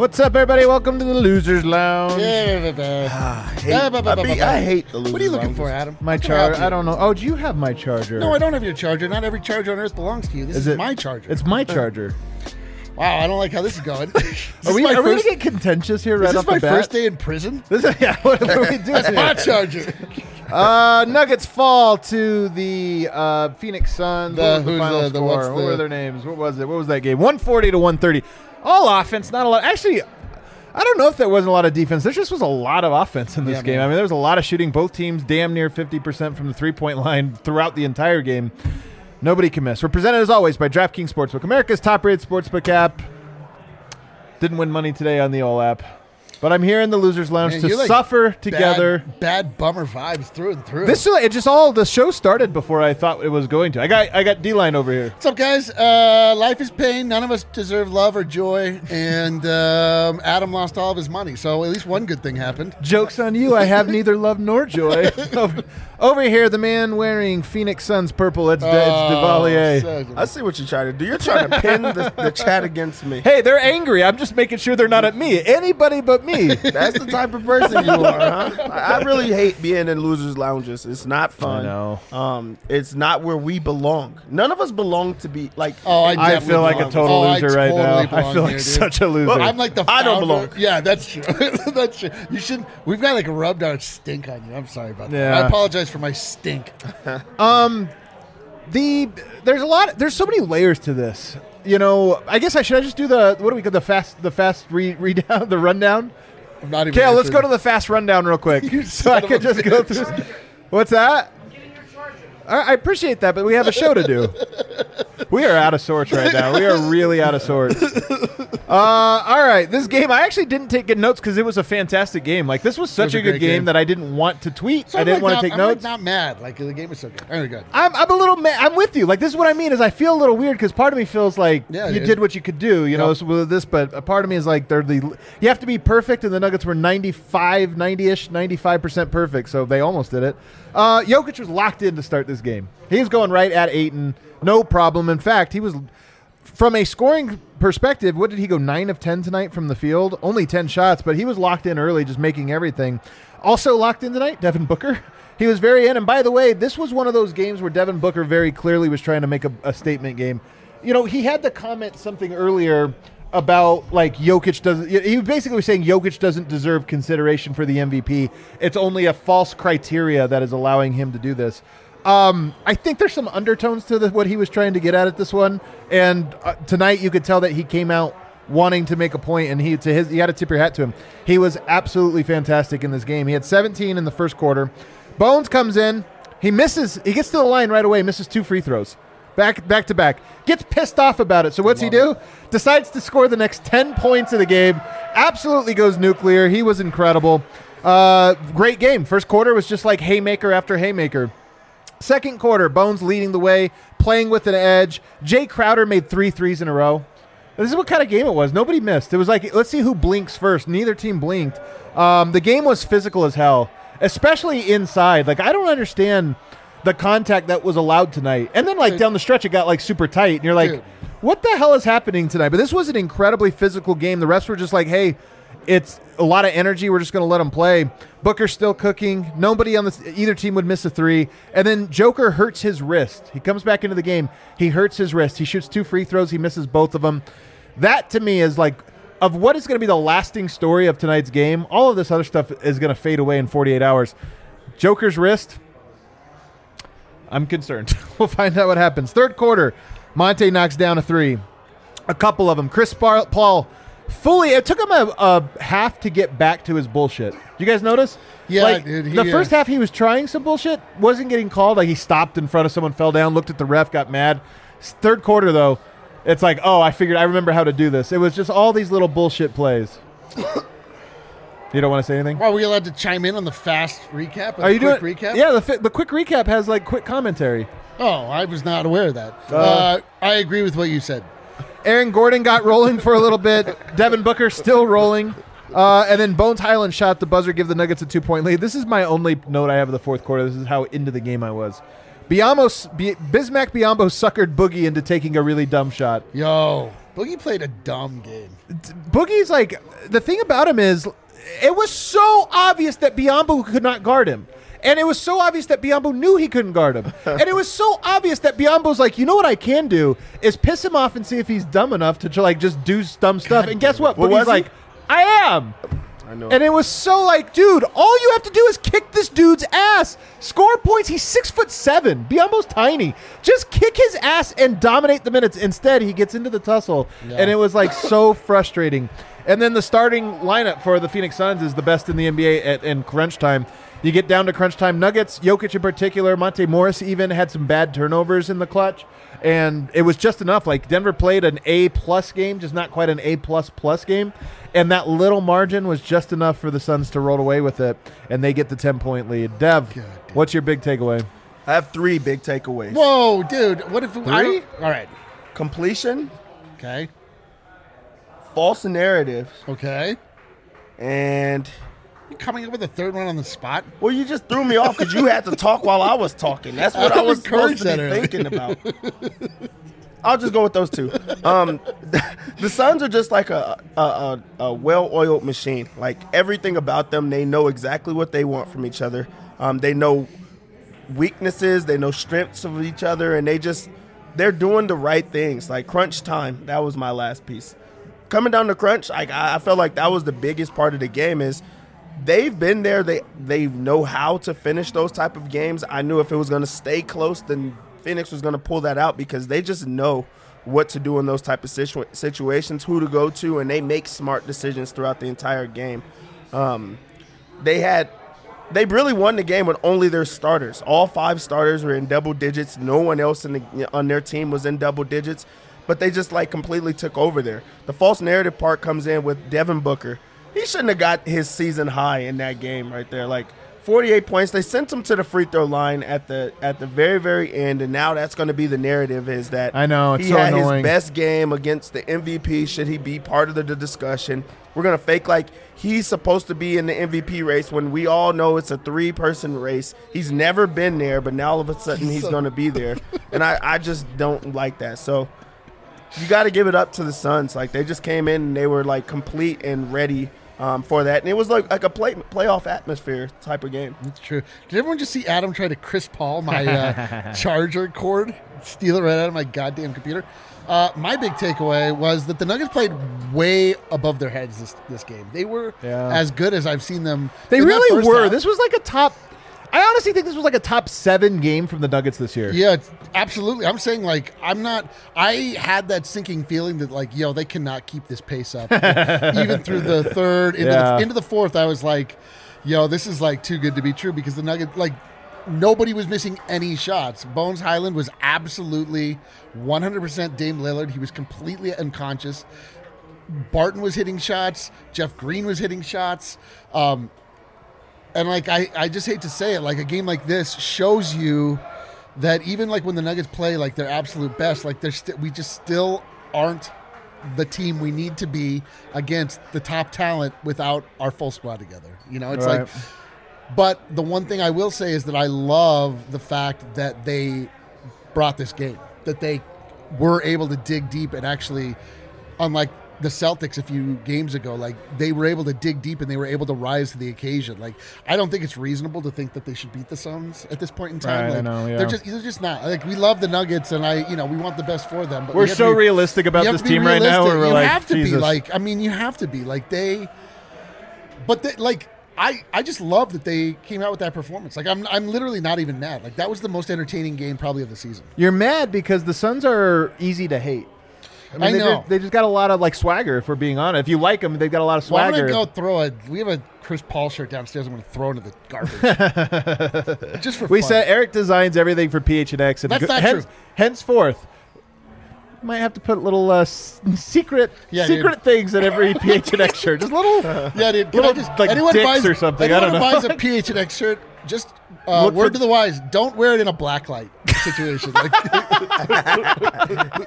What's up, everybody? Welcome to the Losers Lounge. I hate, I, I hate the losers. What are you looking for, Adam? My How can I help charger. you? I don't know. Oh, do you have my charger? No, I don't have your charger. Not every charger on earth belongs to you. This is, it my charger. It's my charger. wow, I don't like how this is going. Is Are we, my are we gonna get contentious here right is this off my the bat? first day in prison? This is, yeah, what, what are we doing? That's my here? charger. Uh, Nuggets fall to the uh, Phoenix Suns. The- what was the who's final the- the- score? what the- were their names? What was it? What was that game? 140 to 130. All offense, not a lot. Actually, I don't know if there wasn't a lot of defense. There just was a lot of offense in this Yeah, game. man. I mean, there was a lot of shooting. Both teams damn near 50% from the three point line throughout the entire game. Nobody can miss. We're presented as always by DraftKings Sportsbook, America's top rated sportsbook app. Didn't win money today on the All app. But I'm here in the Losers Lounge Man, to like suffer together. Bad, bad bummer vibes through and through. This it just all the show started before I thought it was going to. I got I got D line over here. What's up, guys? Uh, life is pain. None of us deserve love or joy. And um, Adam lost all of his money. So at least one good thing happened. Jokes on you. I have neither love nor joy. over, over here, the man wearing Phoenix Suns purple. It's, De, it's Devalier. Oh, I see what you're trying to do. You're trying to pin the, the chat against me. hey, they're angry. I'm just making sure they're not at me. Anybody but me. That's the type of person you are, huh? I I really hate being in losers' lounges. It's not fun. I know. Um, it's not where we belong. None of us belong to be like. Oh, I, I definitely feel like a belong. total Oh, I loser right totally now. I feel like here, such a loser. Well, I'm like the I don't belong. Yeah, that's true. that's true. You should. We've got like a rubbed out stink on you. I'm sorry about that. Yeah. I apologize for my stink. um, the there's a lot. There's so many layers to this. You know, I guess I should I just do the what do we call the fast the fast re, down the rundown. I'm not even. Okay, let's go to the fast rundown real quick, so I could just go bitch. through. What's that? I I appreciate that, but we have a show to do. We are out of sorts right now. We are really out of sorts. Uh, all right, this game I actually didn't take good notes because it was a fantastic game. Like this was such was a a good game, game. that I didn't want to tweet. So I didn't like, want to take I'm, notes. Like, not mad. Like the game was so good. Very good. I'm, I'm a little mad. I'm with you. Like this is what I mean is I feel a little weird because part of me feels like Yeah, you dude. did what you could do, you know, Yep. so with this, but a part of me is like they're the you have to be perfect, and the Nuggets were 95, 90ish, 95 percent perfect, so they almost did it. Uh, Jokic was locked in to start this game. He was going right at Ayton, no problem. In fact, he was from a scoring perspective. What did he go nine of ten tonight from the field? Only ten shots, but he was locked in early, just making everything. Also locked in tonight, Devin Booker. He was very in. And by the way, this was one of those games where Devin Booker very clearly was trying to make a, a statement game. You know, he had to comment something earlier about like Jokic doesn't. He basically was saying Jokic doesn't deserve consideration for the MVP. It's only a false criteria that is allowing him to do this. Um, I think there's some undertones to the, what he was trying to get at at this one, and uh, tonight you could tell that he came out wanting to make a point, and he to his you had to tip your hat to him. He was absolutely fantastic in this game. He had 17 in the first quarter. Bones comes in, he misses, he gets to the line right away, misses two free throws, back back to back. Gets pissed off about it. So what's he do? Decides to score the next 10 points of the game. Absolutely goes nuclear. He was incredible. Uh, great game. First quarter was just like haymaker after haymaker. Second quarter, Bones leading the way, playing with an edge. Jae Crowder made three threes in a row. This is what kind of game it was. Nobody missed. It was like, let's see who blinks first. Neither team blinked. Um, the game was physical as hell, especially inside. Like, I don't understand the contact that was allowed tonight. And then, like, down the stretch, it got, like, super tight. And you're like, Dude. what the hell is happening tonight? But this was an incredibly physical game. The refs were just like, hey, it's a lot of energy. We're just going to let them play. Booker's still cooking. Nobody on this either team would miss a three. And then Joker hurts his wrist. He comes back into the game. He hurts his wrist. He shoots two free throws. He misses both of them. That to me is like of what is going to be the lasting story of tonight's game. All of this other stuff is going to fade away in 48 hours. Joker's wrist. I'm concerned. we'll find out what happens. Third quarter, Monte knocks down a three. A couple of them. Chris Bar- Paul fully. It took him a, a half to get back to his bullshit. You guys notice? Yeah, like, dude, he, the first half he was trying some bullshit, wasn't getting called. Like he stopped in front of someone, fell down, looked at the ref, got mad. Third quarter though, it's like, oh, I figured, I remember how to do this. It was just all these little bullshit plays. you don't want to say anything? Are we allowed to chime in on the fast recap? Are you quick doing recap? Yeah, the fi- the quick recap has like quick commentary. Oh, I was not aware of that. Uh, I agree with what you said. Aaron Gordon got rolling for a little bit. Devin Booker still rolling. Uh, and then Bones Hyland shot the buzzer, give the Nuggets a two point lead. This is my only note I have of the fourth quarter. This is how into the game I was. Biyombo, B- Bismack Biyombo suckered Boogie into taking a really dumb shot. Yo, Boogie played a dumb game. Boogie's like the thing about him is it was so obvious that Biyombo could not guard him. And it was so obvious that Biyombo knew he couldn't guard him. and it was so obvious that Biyombo's like, you know what I can do is piss him off and see if he's dumb enough to, like just do dumb stuff. and guess what? But Boogie's was he? like, I am. I know. And it was so like, dude, all you have to do is kick this dude's ass. Score points. He's six foot seven. Biyombo's tiny. Just kick his ass and dominate the minutes. Instead, he gets into the tussle, and it was like so frustrating. And then the starting lineup for the Phoenix Suns is the best in the NBA at, in crunch time. You get down to crunch time. Nuggets, Jokic in particular, Monte Morris even had some bad turnovers in the clutch, and it was just enough. Like Denver played an A plus game, just not quite an A plus plus game, and that little margin was just enough for the Suns to roll away with it, and they get the ten point lead. Dev, what's your big takeaway? I have three big takeaways. Whoa, dude. What if I Three? don't- All right. Completion, Okay. False narrative, Okay. and you're coming up with a third one on the spot? well, you just threw me off because you had to talk while I was talking. That's what I was supposed to be earlier. thinking about. I'll just go with those two. Um, the Suns are just like a a, a, a well-oiled machine. Like everything about them, they know exactly what they want from each other. Um, they know weaknesses, they know strengths of each other, and they just they're doing the right things. Like crunch time, that was my last piece. Coming down to crunch, like I, felt like that was the biggest part of the game. Is they've been there. They they know how to finish those type of games. I knew if it was going to stay close, then Phoenix was going to pull that out because they just know what to do in those type of situa- situations, who to go to, and they make smart decisions throughout the entire game. Um, they had they really won the game with only their starters. All five starters were in double digits. No one else the, on their team was in double digits, but they just like completely took over there. The false narrative part comes in with Devin Booker. He shouldn't have got his season high in that game right there. Like 48 points. They sent him to the free throw line at the at the very very end, and now that's going to be the narrative is that I know, it's he so had annoying. his best game against the MVP. Should he be part of the, the discussion? We're gonna fake like he's supposed to be in the MVP race when we all know it's a three person race. He's never been there, but now all of a sudden he's gonna be there, and I I just don't like that. So you got to give it up to the Suns. Like they just came in and they were like complete and ready um, for that, and it was like like a play playoff atmosphere type of game. That's true. Did everyone just see Adam try to Chris Paul my uh, charger cord, steal it right out of my goddamn computer? Uh, my big takeaway was that the Nuggets played way above their heads this this game. They were Yeah. as good as I've seen them. They really were. half. This was like a top. I honestly think this was like a top seven game from the Nuggets this year. Yeah, absolutely. I'm saying like I'm not. I had that sinking feeling that like yo, they cannot keep this pace up. Even through the third into, Yeah. the, into the fourth, I was like, yo, this is like too good to be true because the Nugget like nobody was missing any shots. Bones Hyland was absolutely 100% Dame Lillard. He was completely unconscious. Barton was hitting shots. Jeff Green was hitting shots. Um, and like I, I just hate to say it, like a game like this shows you that even like when the Nuggets play like their absolute best, like they're st- we just still aren't the team we need to be against the top talent without our full squad together. You know, it's Right. like but the one thing I will say is that I love the fact that they brought this game, that they were able to dig deep and actually, unlike the Celtics a few games ago. Like they were able to dig deep and they were able to rise to the occasion. Like I don't think it's reasonable to think that they should beat the Suns at this point in time. Right, I like, know, yeah. They're just they're just not. Like we love the Nuggets and I you know we want the best for them. But We're we so be- realistic about this to be team right now. Where we're you like, have to be like I mean you have to be like they. But they, like I, I just love that they came out with that performance. Like I'm, I'm literally not even mad. Like that was the most entertaining game probably of the season. You're mad because the Suns are easy to hate. I, mean, I they know. Just, they just got a lot of like swagger. If we're being honest, if you like them, they've got a lot of Well, I'm swagger. gonna go throw a. We have a Chris Paul shirt downstairs. I'm gonna throw into the garbage. just for we fun. said Eric designs everything for PHNX, and That's go- not hence, true. henceforth, might have to put little uh, secret Yeah, secret dude. things in every PHNX shirt. Just little. Yeah, dude. Can little, just, like, anyone dicks buys or something, I don't know. buys a PHNX shirt, just uh, Look word for- to the wise: don't wear it in a black light situation. Like,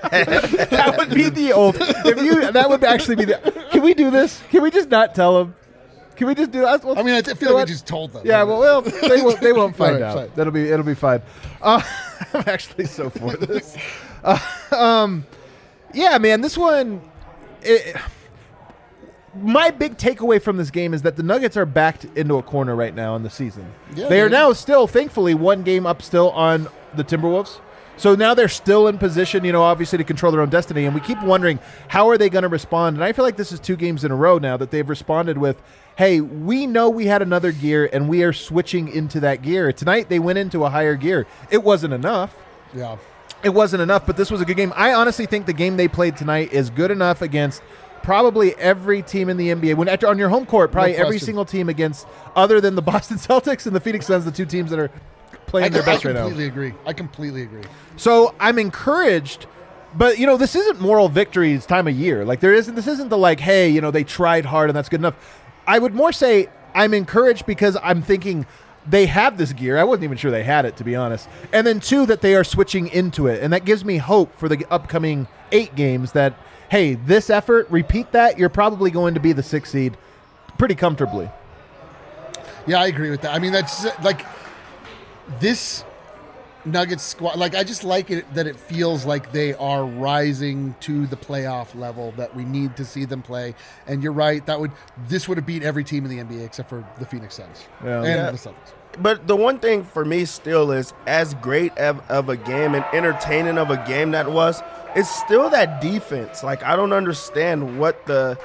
that would be the old. If you, that would actually be the. Can we do this? Can we just not tell them? Can we just do that? I mean, I You feel know like what? we just told them. Yeah, well, well, they won't. They won't find Alright, out. fine. That'll be. It'll be fine. Uh, I'm actually so for this. Uh, um, yeah, man, this one. It, my big takeaway from this game is that the Nuggets are backed into a corner right now in the season. Yeah, they are dude. now still, thankfully, one game up still on the Timberwolves. So now they're still in position, you know, obviously to control their own destiny. And we keep wondering how are they going to respond. And I feel like this is two games in a row now that they've responded with, "Hey, we know we had another gear, and we are switching into that gear." Tonight they went into a higher gear. It wasn't enough yeah. it wasn't enough, but this was a good game. I honestly think the game they played tonight is good enough against probably every team in the NBA. When on your home court, probably every single team against other than the Boston Celtics and the Phoenix Suns, the two teams that are playing I, their best right now. I completely agree. I completely agree. So I'm encouraged, but you know, this isn't moral victories time of year. Like there isn't. This isn't the like, hey, you know, they tried hard and that's good enough. I would more say I'm encouraged because I'm thinking they have this gear. I wasn't even sure they had it to be honest. And then two that they are switching into it, and that gives me hope for the upcoming eight games. That hey, this effort, repeat that, you're probably going to be the sixth seed pretty comfortably. Yeah, I agree with that. I mean, that's like this Nuggets squad. Like, I just like it that it feels like they are rising to the playoff level that we need to see them play. And you're right, that would this would have beat every team in the NBA except for the Phoenix Suns Yeah. and Yeah. the Celtics. But the one thing for me still is as great of, of a game and entertaining of a game that was, it's still that defense. Like I don't understand what the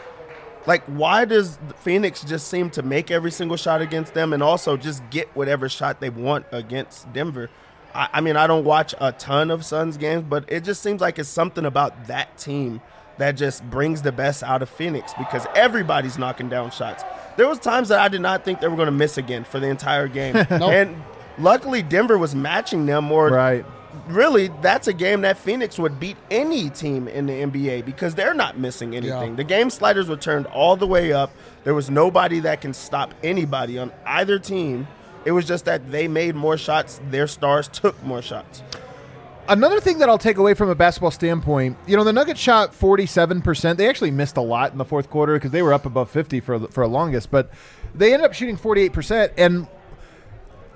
like why does Phoenix just seem to make every single shot against them and also just get whatever shot they want against Denver? I, I mean, I don't watch a ton of Suns games, but it just seems like it's something about that team that just brings the best out of Phoenix because everybody's knocking down shots. There was times that I did not think they were going to miss again for the entire game, and luckily Denver was matching them. Or Right. Really, that's a game that Phoenix would beat any team in the NBA because they're not missing anything. Yeah. The game sliders were turned all the way up. There was nobody that can stop anybody on either team. It was just that they made more shots. Their stars took more shots. Another thing that I'll take away from a basketball standpoint, you know, the Nuggets shot 47%. They actually missed a lot in the fourth quarter because they were up above 50 for for a longest, but they ended up shooting 48% and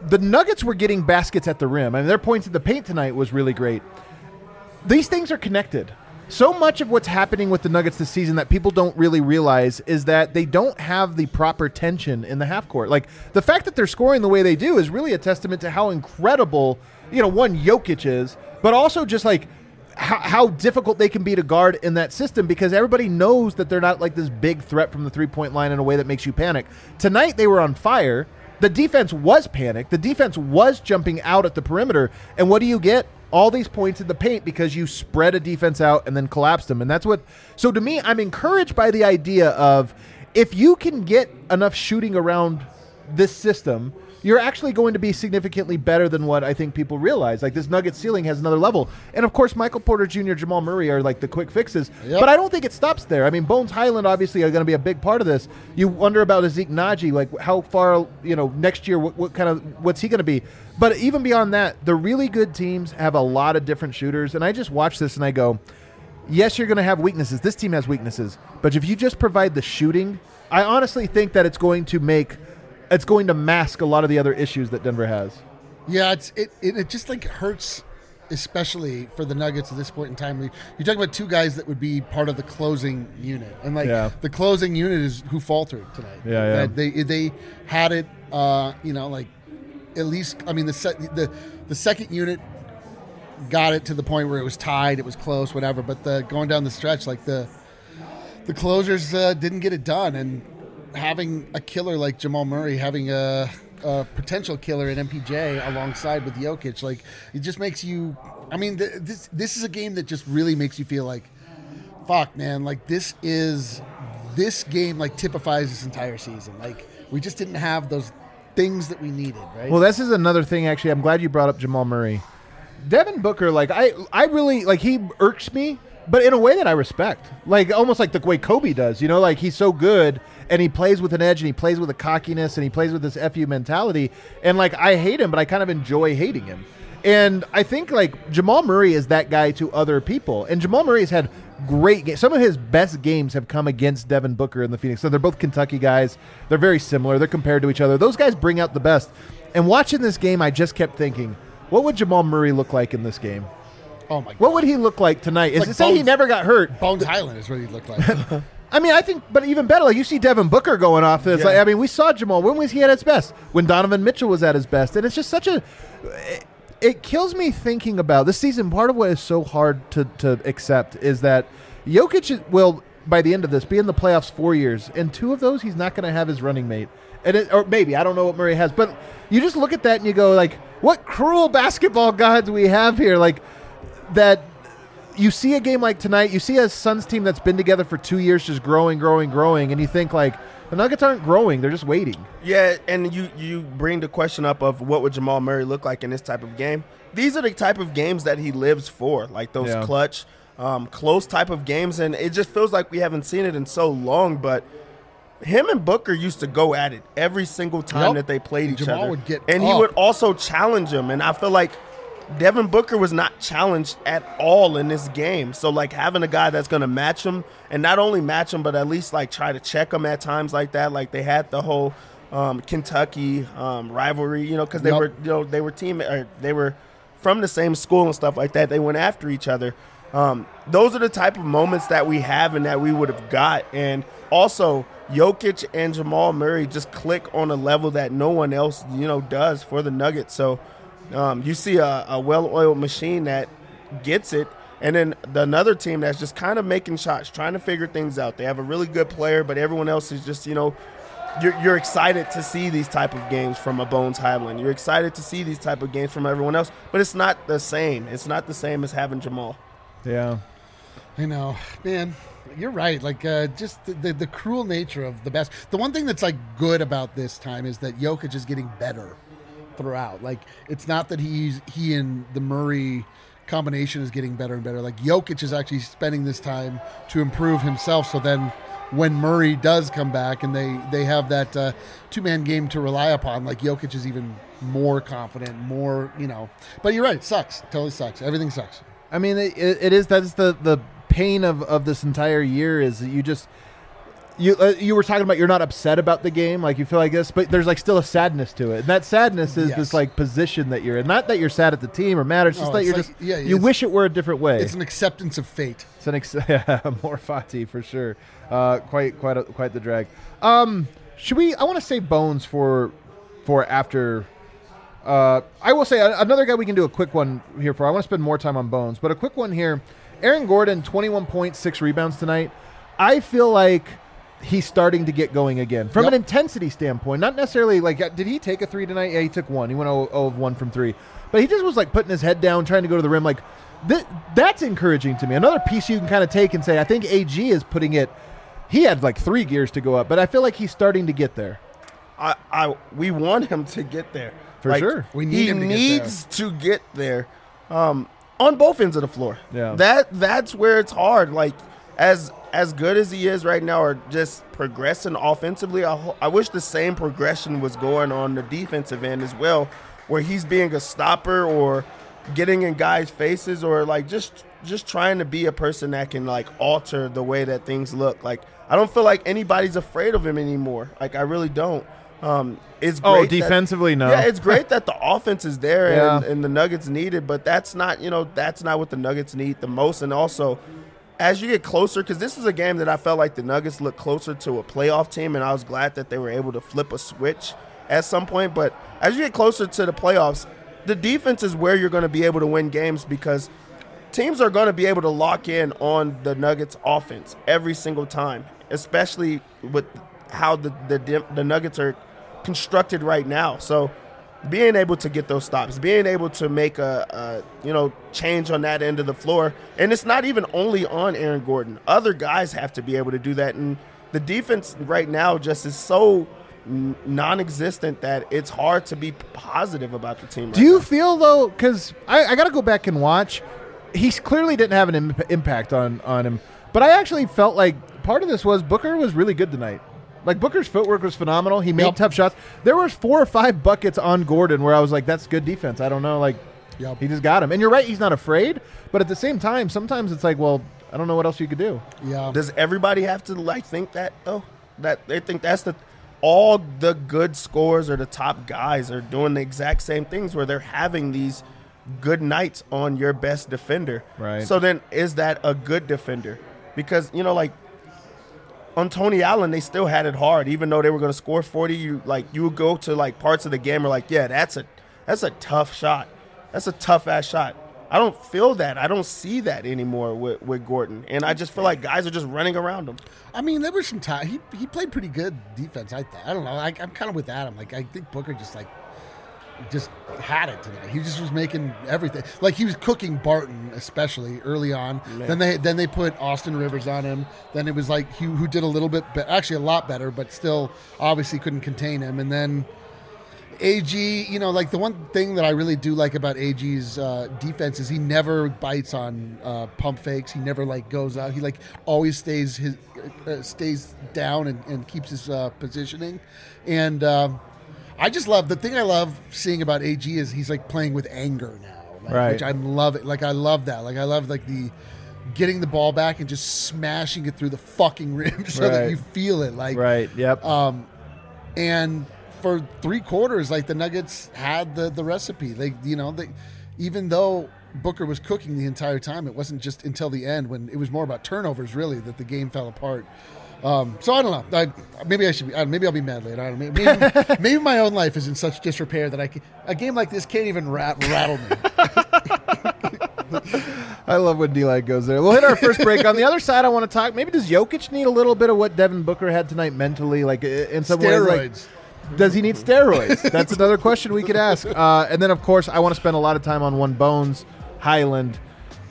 the Nuggets were getting baskets at the rim. I mean, their points at the paint tonight was really great. These things are connected. So much of what's happening with the Nuggets this season that people don't really realize is that they don't have the proper tension in the half court. Like the fact that they're scoring the way they do is really a testament to how incredible, you know, one Jokic is, but also just like how, how difficult they can be to guard in that system because everybody knows that they're not like this big threat from the three point line in a way that makes you panic. Tonight they were on fire. The defense was panicked. The defense was jumping out at the perimeter. And what do you get? All these points in the paint because you spread a defense out and then collapsed them. And that's what. So to me, I'm encouraged by the idea of if you can get enough shooting around this system, you're actually going to be significantly better than what I think people realize. Like this Nugget ceiling has another level. And of course, Michael Porter Jr., Jamal Murray are like the quick fixes. Yep. But I don't think it stops there. I mean, Bones Hyland obviously are going to be a big part of this. You wonder about Zeke Nnaji, like how far, you know, next year, what, what kind of, what's he going to be? But even beyond that, the really good teams have a lot of different shooters. And I just watch this and I go, yes, you're going to have weaknesses. This team has weaknesses. But if you just provide the shooting, I honestly think that it's going to make, it's going to mask a lot of the other issues that Denver has. Yeah, it's it, it, it just like hurts. especially for the Nuggets at this point in time. You talk about two guys that would be part of the closing unit, and like Yeah. the closing unit is who faltered tonight. Yeah, yeah. They they had it, uh, you know, like at least. I mean, the se- the the second unit got it to the point where it was tied, it was close, whatever. But the going down the stretch, like the the closers uh, didn't get it done, and having a killer like Jamal Murray, having a, a potential killer in MPJ alongside with Jokic, like it just makes you. I mean, th- this this is a game that just really makes you feel like, fuck, man, like this is this game like typifies this entire season. Like we just didn't have those things that we needed, right? Well, this is another thing. Actually, I'm glad you brought up Jamal Murray. Devin Booker, like I, I really like he irks me, but in a way that I respect, like almost like the way Kobe does. You know, like he's so good and he plays with an edge and he plays with a cockiness and he plays with this fu mentality. And like I hate him, but I kind of enjoy hating him. And I think like Jamal Murray is that guy to other people, and Jamal Murray has had great games. Some of his best games have come against Devin Booker in the Phoenix. So they're both Kentucky guys. They're very similar. They're compared to each other. Those guys bring out the best. And watching this game, I just kept thinking, what would Jamal Murray look like in this game? Oh my god, What would he look like tonight? Is Like to say he never got hurt? Bones Hyland is what he looked like. I mean, I think, but even better, like you see Devin Booker going off. It's Yeah. like, I mean, we saw Jamal. When was he at his best? When Donovan Mitchell was at his best, and it's just such a. It, it kills me thinking about this season. Part of what is so hard to to accept is that Jokic will, by the end of this, be in the playoffs four years, and two of those he's not going to have his running mate, and it, or maybe I don't know what Murray has, but you just look at that and you go like, what cruel basketball gods we have here, like that you see a game like tonight, you see a Suns team that's been together for two years just growing, growing, growing, and you think like the Nuggets aren't growing; they're just waiting. Yeah, and you you bring the question up of what would Jamal Murray look like in this type of game. These are the type of games that he lives for, like those Yeah. clutch, um, close type of games, and it just feels like we haven't seen it in so long. But him and Booker used to go at it every single time Yep. that they played And each Jamal other, would get and he up. would also challenge him. And I feel like Devin Booker was not challenged at all in this game. So like having a guy that's going to match him and not only match him, but at least like try to check him at times like that. Like they had the whole um, Kentucky um, rivalry, you know, because they Yup. were you know they were team or they were from the same school and stuff like that. They went after each other. Um, those are the type of moments that we have and that we would have got. And also, Jokic and Jamal Murray just click on a level that no one else, you know, does for the Nuggets. So um, you see a, a well-oiled machine that gets it, and then the another team that's just kind of making shots, trying to figure things out. They have a really good player, but everyone else is just, you know, you're, you're excited to see these type of games from a Bones Hyland. You're excited to see these type of games from everyone else, but it's not the same. It's not the same as having Jamal. Yeah, I know, man. You're right. Like, uh, just the, the the cruel nature of the best. The one thing that's like good about this time is that Jokic is getting better throughout. Like, it's not that he's he and the Murray combination is getting better and better. Like, Jokic is actually spending this time to improve himself. So then, when Murray does come back and they they have that uh, two man game to rely upon, like Jokic is even more confident, more you know. But you're right. It sucks. Totally sucks. Everything sucks. I mean, it, it is that's the the pain of of this entire year is that you just. You, uh, you were talking about you're not upset about the game like you feel like this but there's like still a sadness to it and that sadness is Yes. this like position that you're in not that you're sad at the team or mad it's just No, that it's you're like- just yeah, you wish it were a different way It's an acceptance of fate. It's an ex- yeah, more Fati for sure. Uh, quite quite a, quite the drag. Um, should we? I want to save Bones for for after. Uh, I will say another guy we can do a quick one here for. I want to spend more time on Bones, but a quick one here. Aaron Gordon, twenty one point six rebounds tonight. I feel like he's starting to get going again from Yep. an intensity standpoint. Not necessarily like uh, did he take a three tonight? Yeah, he took one. He went 0, 0 of one from three, but he just was like putting his head down, trying to go to the rim. Like th- that's encouraging to me. Another piece you can kind of take and say, I think AG is putting it. He had like three gears to go up, but I feel like he's starting to get there. I, I we want him to get there For sure. We need he him to get needs to get there, um, on both ends of the floor. Yeah. that that's where it's hard. Like as as good as he is right now, or just progressing offensively. I, ho- I wish the same progression was going on the defensive end as well, where he's being a stopper or getting in guys' faces, or like just just trying to be a person that can like alter the way that things look. Like I don't feel like anybody's afraid of him anymore. Like I really don't. Um, it's Oh, great that- defensively, no. Yeah, it's great that the offense is there Yeah. and, and the Nuggets need it, but that's not you know that's not what the Nuggets need the most. And also, as you get closer, because this is a game that I felt like the Nuggets looked closer to a playoff team, and I was glad that they were able to flip a switch at some point. But as you get closer to the playoffs, the defense is where you're going to be able to win games because teams are going to be able to lock in on the Nuggets offense every single time, especially with how the the, the Nuggets are constructed right now. So being able to get those stops, being able to make a, a you know change on that end of the floor, and it's not even only on Aaron Gordon. Other guys have to be able to do that, and the defense right now just is so non-existent that it's hard to be positive about the team. Do you now. feel though? Because I, I got to go back and watch. He clearly didn't have an Im- impact on on him, but I actually felt like part of this was Booker was really good tonight. Like Booker's footwork was phenomenal. He made Yep. tough shots. There was four or five buckets on Gordon where I was like, "That's good defense." I don't know, like Yep. he just got him. And you're right, he's not afraid. But at the same time, sometimes it's like, well, I don't know what else you could do. Yeah. Does everybody have to like think that though? That they think that's the all the good scores or the top guys are doing the exact same things where they're having these good nights on your best defender. Right. So then is that a good defender? Because, you know, like on Tony Allen, they still had it hard, even though they were going to score 40. You like you would go to like parts of the game where like, yeah, that's a that's a tough shot. That's a tough ass shot. I don't feel that. I don't see that anymore with, with Gordon, and I just feel like guys are just running around him. I mean, there was some time. He, he played pretty good defense. I. I don't know. I, I'm kind of with Adam. Like I think Booker just like just had it tonight. He just was making everything. Like he was cooking Barton, especially early on. Then they then they put Austin Rivers on him. Then it was like he who did a little bit, be- actually a lot better, but still obviously couldn't contain him. And then AG, you know, like the one thing that I really do like about AG's uh, defense is he never bites on uh, pump fakes. He never like goes out. He like always stays his uh, stays down and, and keeps his uh, positioning. And um, I just love the thing I love seeing about AG is he's like playing with anger now, like, Right. Which I love it. Like I love that. Like I love like the getting the ball back and just smashing it through the fucking rim so that you feel it. Like Right. Yep. um, and for three quarters, like the Nuggets had the the recipe. Like you know, they even though Booker was cooking the entire time, it wasn't just until the end when it was more about turnovers, really, that the game fell apart. Um, so I don't know. I, maybe I should be. I, maybe I'll be mad later. I don't know. Maybe, maybe my own life is in such disrepair that I can, a game like this can't even rat, rattle me. I love when D goes there. We'll hit our first break. On the other side, I want to talk. Maybe does Jokic need a little bit of what Devin Booker had tonight mentally, like in some ways? like- Steroids. does he need steroids? That's another question we could ask. Uh, and then, of course, I want to spend a lot of time on one Bones Hyland,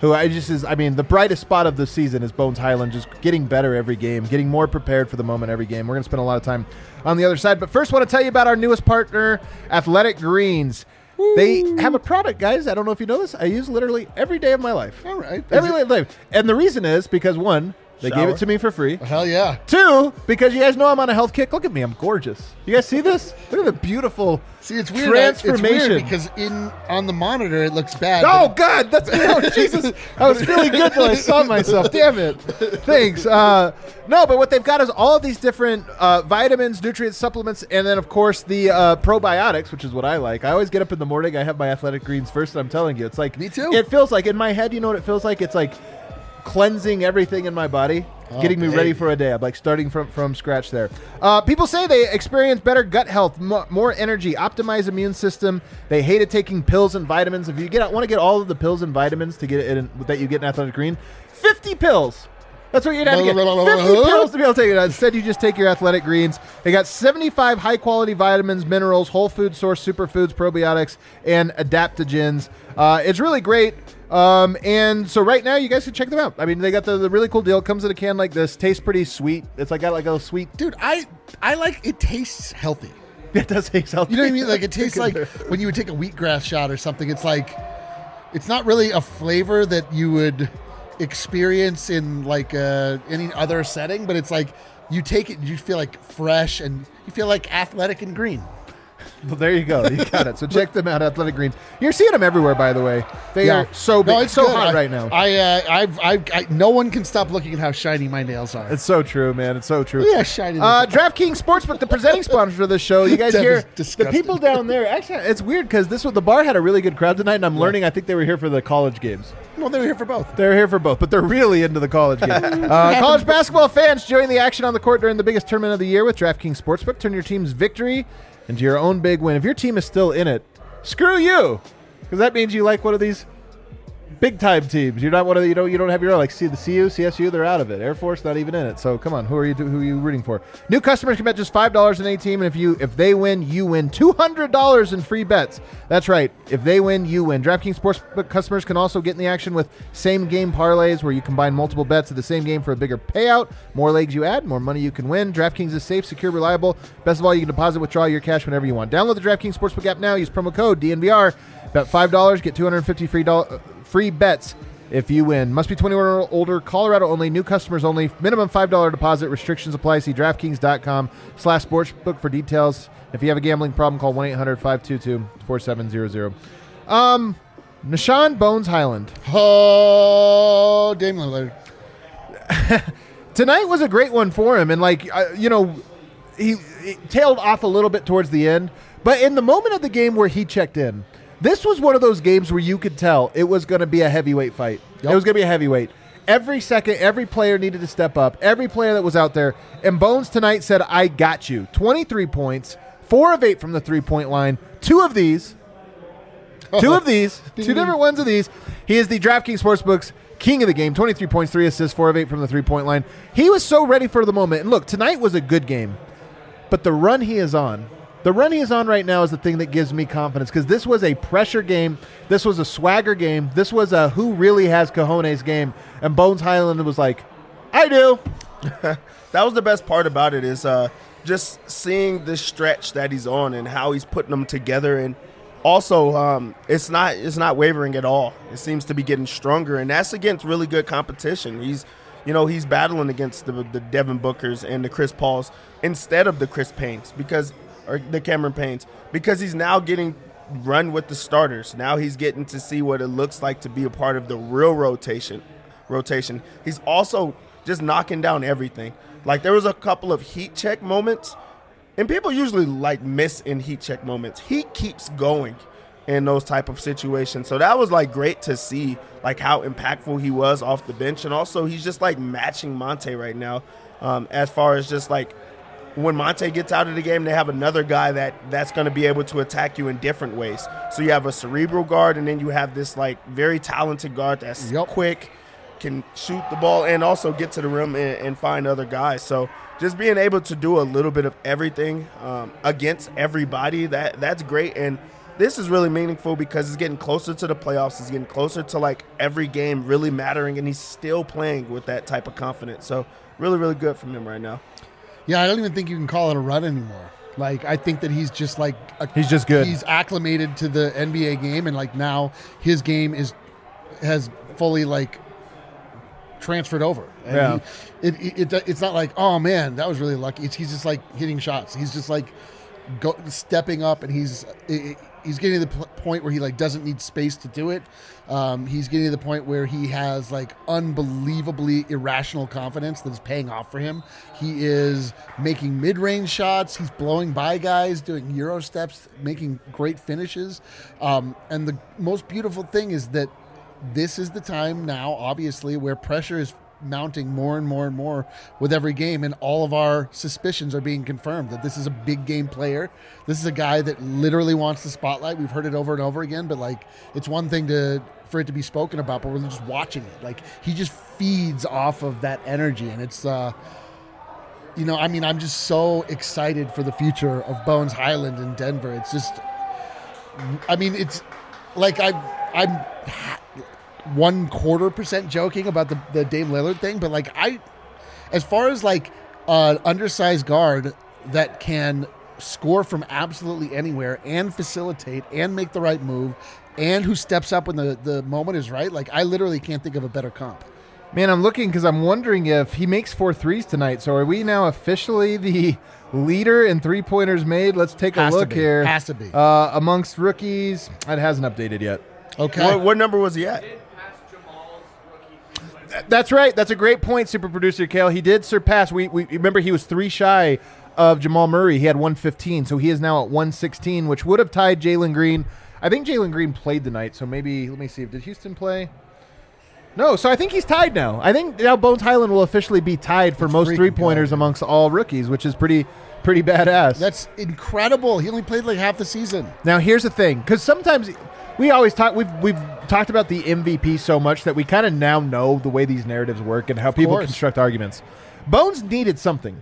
who I just is. I mean, the brightest spot of the season is Bones Hyland, just getting better every game, getting more prepared for the moment every game. We're going to spend a lot of time on the other side. But first, I want to tell you about our newest partner, Athletic Greens. They have a product, guys. I don't know if you know this. I use literally every day of my life. All right, every day Is it- day. And the reason is because one, they gave it to me for free. Hell yeah. Two, because you guys know I'm on a health kick. Look at me, I'm gorgeous. You guys see this? Look at the beautiful See, it's weird. It's transformation. weird because in on the monitor it looks bad. oh but- God, that's me. Oh, Jesus, I was feeling good till I saw myself. Damn it. Thanks. Uh, no, but what they've got is all these different uh, vitamins, nutrients, supplements, and then of course the uh, probiotics, which is what I like. I always get up in the morning. I have my athletic greens first. And I'm telling you, it's like Me too. It feels like in my head. You know what it feels like? It's like cleansing everything in my body, Oh, getting me ready for a day. I'm like starting from from scratch there. Uh, people say they experience better gut health, mo- more energy, optimized immune system. They hated taking pills and vitamins. If you get want to get all of the pills and vitamins to get it in, that you get in Athletic Green, 50 pills. That's what you'd have to get. 50 pills to be able to take it. Instead, you just take your athletic greens. They got 75 high quality vitamins, minerals, whole food source superfoods, probiotics, and adaptogens. Uh, it's really great. Um, and so right now, you guys can check them out. I mean, they got the, the really cool deal. Comes in a can like this. Tastes pretty sweet. It's like got like a sweet. dude, I I like it tastes healthy. It does taste healthy. You know what I mean? Like it tastes like when you would take a wheatgrass shot or something. It's like it's not really a flavor that you would experience in like uh, any other setting, but it's like you take it and you feel like fresh and you feel like athletic and green. Well, there you go. You got it. So check them out, Athletic Greens. You're seeing them everywhere, by the way. They are so big, No, it's so good. hot I- right now. I, uh, I've, I've, I, no one can stop looking at how shiny my nails are. it's so true, man. It's so true. Yeah, shiny Uh. DraftKings Sportsbook, the presenting sponsor of the show. You guys That hear the people down there. Actually, it's weird because this the bar had a really good crowd tonight, and I'm learning. I think they were here for the college games. well, they were here for both. They're here for both, but they're really into the college game. uh, college basketball fans join the action on the court during the biggest tournament of the year with DraftKings Sportsbook. Turn your team's victory into your own big win. If your team is still in it, screw you, because that means you like one of these big time teams. You're not one of the, you don't you don't have your own like see the CU, CSU. They're out of it. Air Force not even in it. So come on, who are you who are you rooting for? New customers can bet just five dollars in any team, and if you if they win, you win two hundred dollars in free bets. That's right. If they win, you win. DraftKings Sportsbook customers can also get in the action with same game parlays, where you combine multiple bets of the same game for a bigger payout. More legs you add, more money you can win. DraftKings is safe, secure, reliable. Best of all, you can deposit, withdraw your cash whenever you want. Download the DraftKings Sportsbook app now. Use promo code DNVR. Bet five dollars, get two hundred fifty free doll- free bets if you win. Must be 21 or older. Colorado only. New customers only. Minimum $5 deposit. Restrictions apply. See DraftKings.com slash sportsbook for details. If you have a gambling problem, call 1-800-522-4700. Um, Nah'Shon Bones Hyland. Oh, Dame Lillard. Tonight was a great one for him. And, like, uh, you know, he, he tailed off a little bit towards the end. But in the moment of the game where he checked in, this was one of those games where you could tell it was going to be a heavyweight fight. It was going to be a heavyweight. Every second, every player needed to step up. Every player that was out there. And Bones tonight said, I got you. 23 points, four of eight from the three point line. Two of these, two of these, two different ones of these. He is the DraftKings Sportsbooks king of the game. 23 points, three assists, four of eight from the three point line. He was so ready for the moment. And look, tonight was a good game. But the run he is on, the run he is on right now is the thing that gives me confidence because this was a pressure game. This was a swagger game. This was a who really has cojones game. And Bones Hyland was like, I do. that was the best part about it is uh, just seeing the stretch that he's on and how he's putting them together and also um, it's not it's not wavering at all it seems to be getting stronger and that's against really good competition he's you know he's battling against the, the Devin Bookers and the Chris Pauls instead of the Chris Paynes because or the Cameron Paynes because he's now getting run with the starters now he's getting to see what it looks like to be a part of the real rotation rotation. He's also just knocking down everything. Like there was a couple of heat check moments, and people usually like miss in heat check moments. He keeps going in those type of situations. So that was like great to see like how impactful he was off the bench, and also he's just like matching Monte right now. Um, as far as just like when Monte gets out of the game, they have another guy that that's going to be able to attack you in different ways. So you have a cerebral guard, and then you have this like very talented guard that's Yep. quick, can shoot the ball, and also get to the rim and, and find other guys. So just being able to do a little bit of everything um, against everybody that that's great. And this is really meaningful because it's getting closer to the playoffs. It's getting closer to like every game really mattering, and he's still playing with that type of confidence. So really, really good from him right now. Yeah, I don't even think you can call it a run anymore. Like I think that he's just like a, He's just good. He's acclimated to the NBA game, and like now his game is has fully like transferred over. And Yeah. he- it, it, it it's not like oh man that was really lucky. It's, he's just like hitting shots. He's just like go, stepping up, and he's i- he's getting to the point where he like doesn't need space to do it. Um, he's getting to the point where he has like unbelievably irrational confidence that is paying off for him. He is making mid-range shots. He's blowing by guys, doing euro steps, making great finishes. Um, and the most beautiful thing is that this is the time now, obviously, where pressure is mounting more and more and more with every game, and all of our suspicions are being confirmed that this is a big game player. This is a guy that literally wants the spotlight. We've heard it over and over again, but like it's one thing to for it to be spoken about, but we're just watching it. Like he just feeds off of that energy, and it's uh you know, I mean, I'm just so excited for the future of Bones Hyland in Denver. It's just I mean, it's like I I'm one quarter percent joking about the the Dame Lillard thing, but like I, as far as like an undersized guard that can score from absolutely anywhere and facilitate and make the right move and who steps up when the the moment is right, like I literally can't think of a better comp. Man, I'm looking because I'm wondering if he makes four threes tonight. So are we now officially the leader in three pointers made? Let's take a Has to look here. Has to be. Uh, amongst rookies, it hasn't updated yet. Okay. What, what number was he at? That's right. That's a great point, super producer Kale. He did surpass. We, we remember he was three shy of Jamal Murray. He had 115, so he is now at 116, which would have tied Jalen Green. I think Jalen Green played tonight, so maybe let me see. Did Houston play? No, so I think he's tied now. I think now Bones Hyland will officially be tied for most three pointers good. amongst all rookies, which is pretty pretty badass. That's incredible. He only played like half the season. Now here's the thing, because sometimes we always talk. We've we've talked about the MVP so much that we kind of now know the way these narratives work and how people course. construct arguments. Bones needed something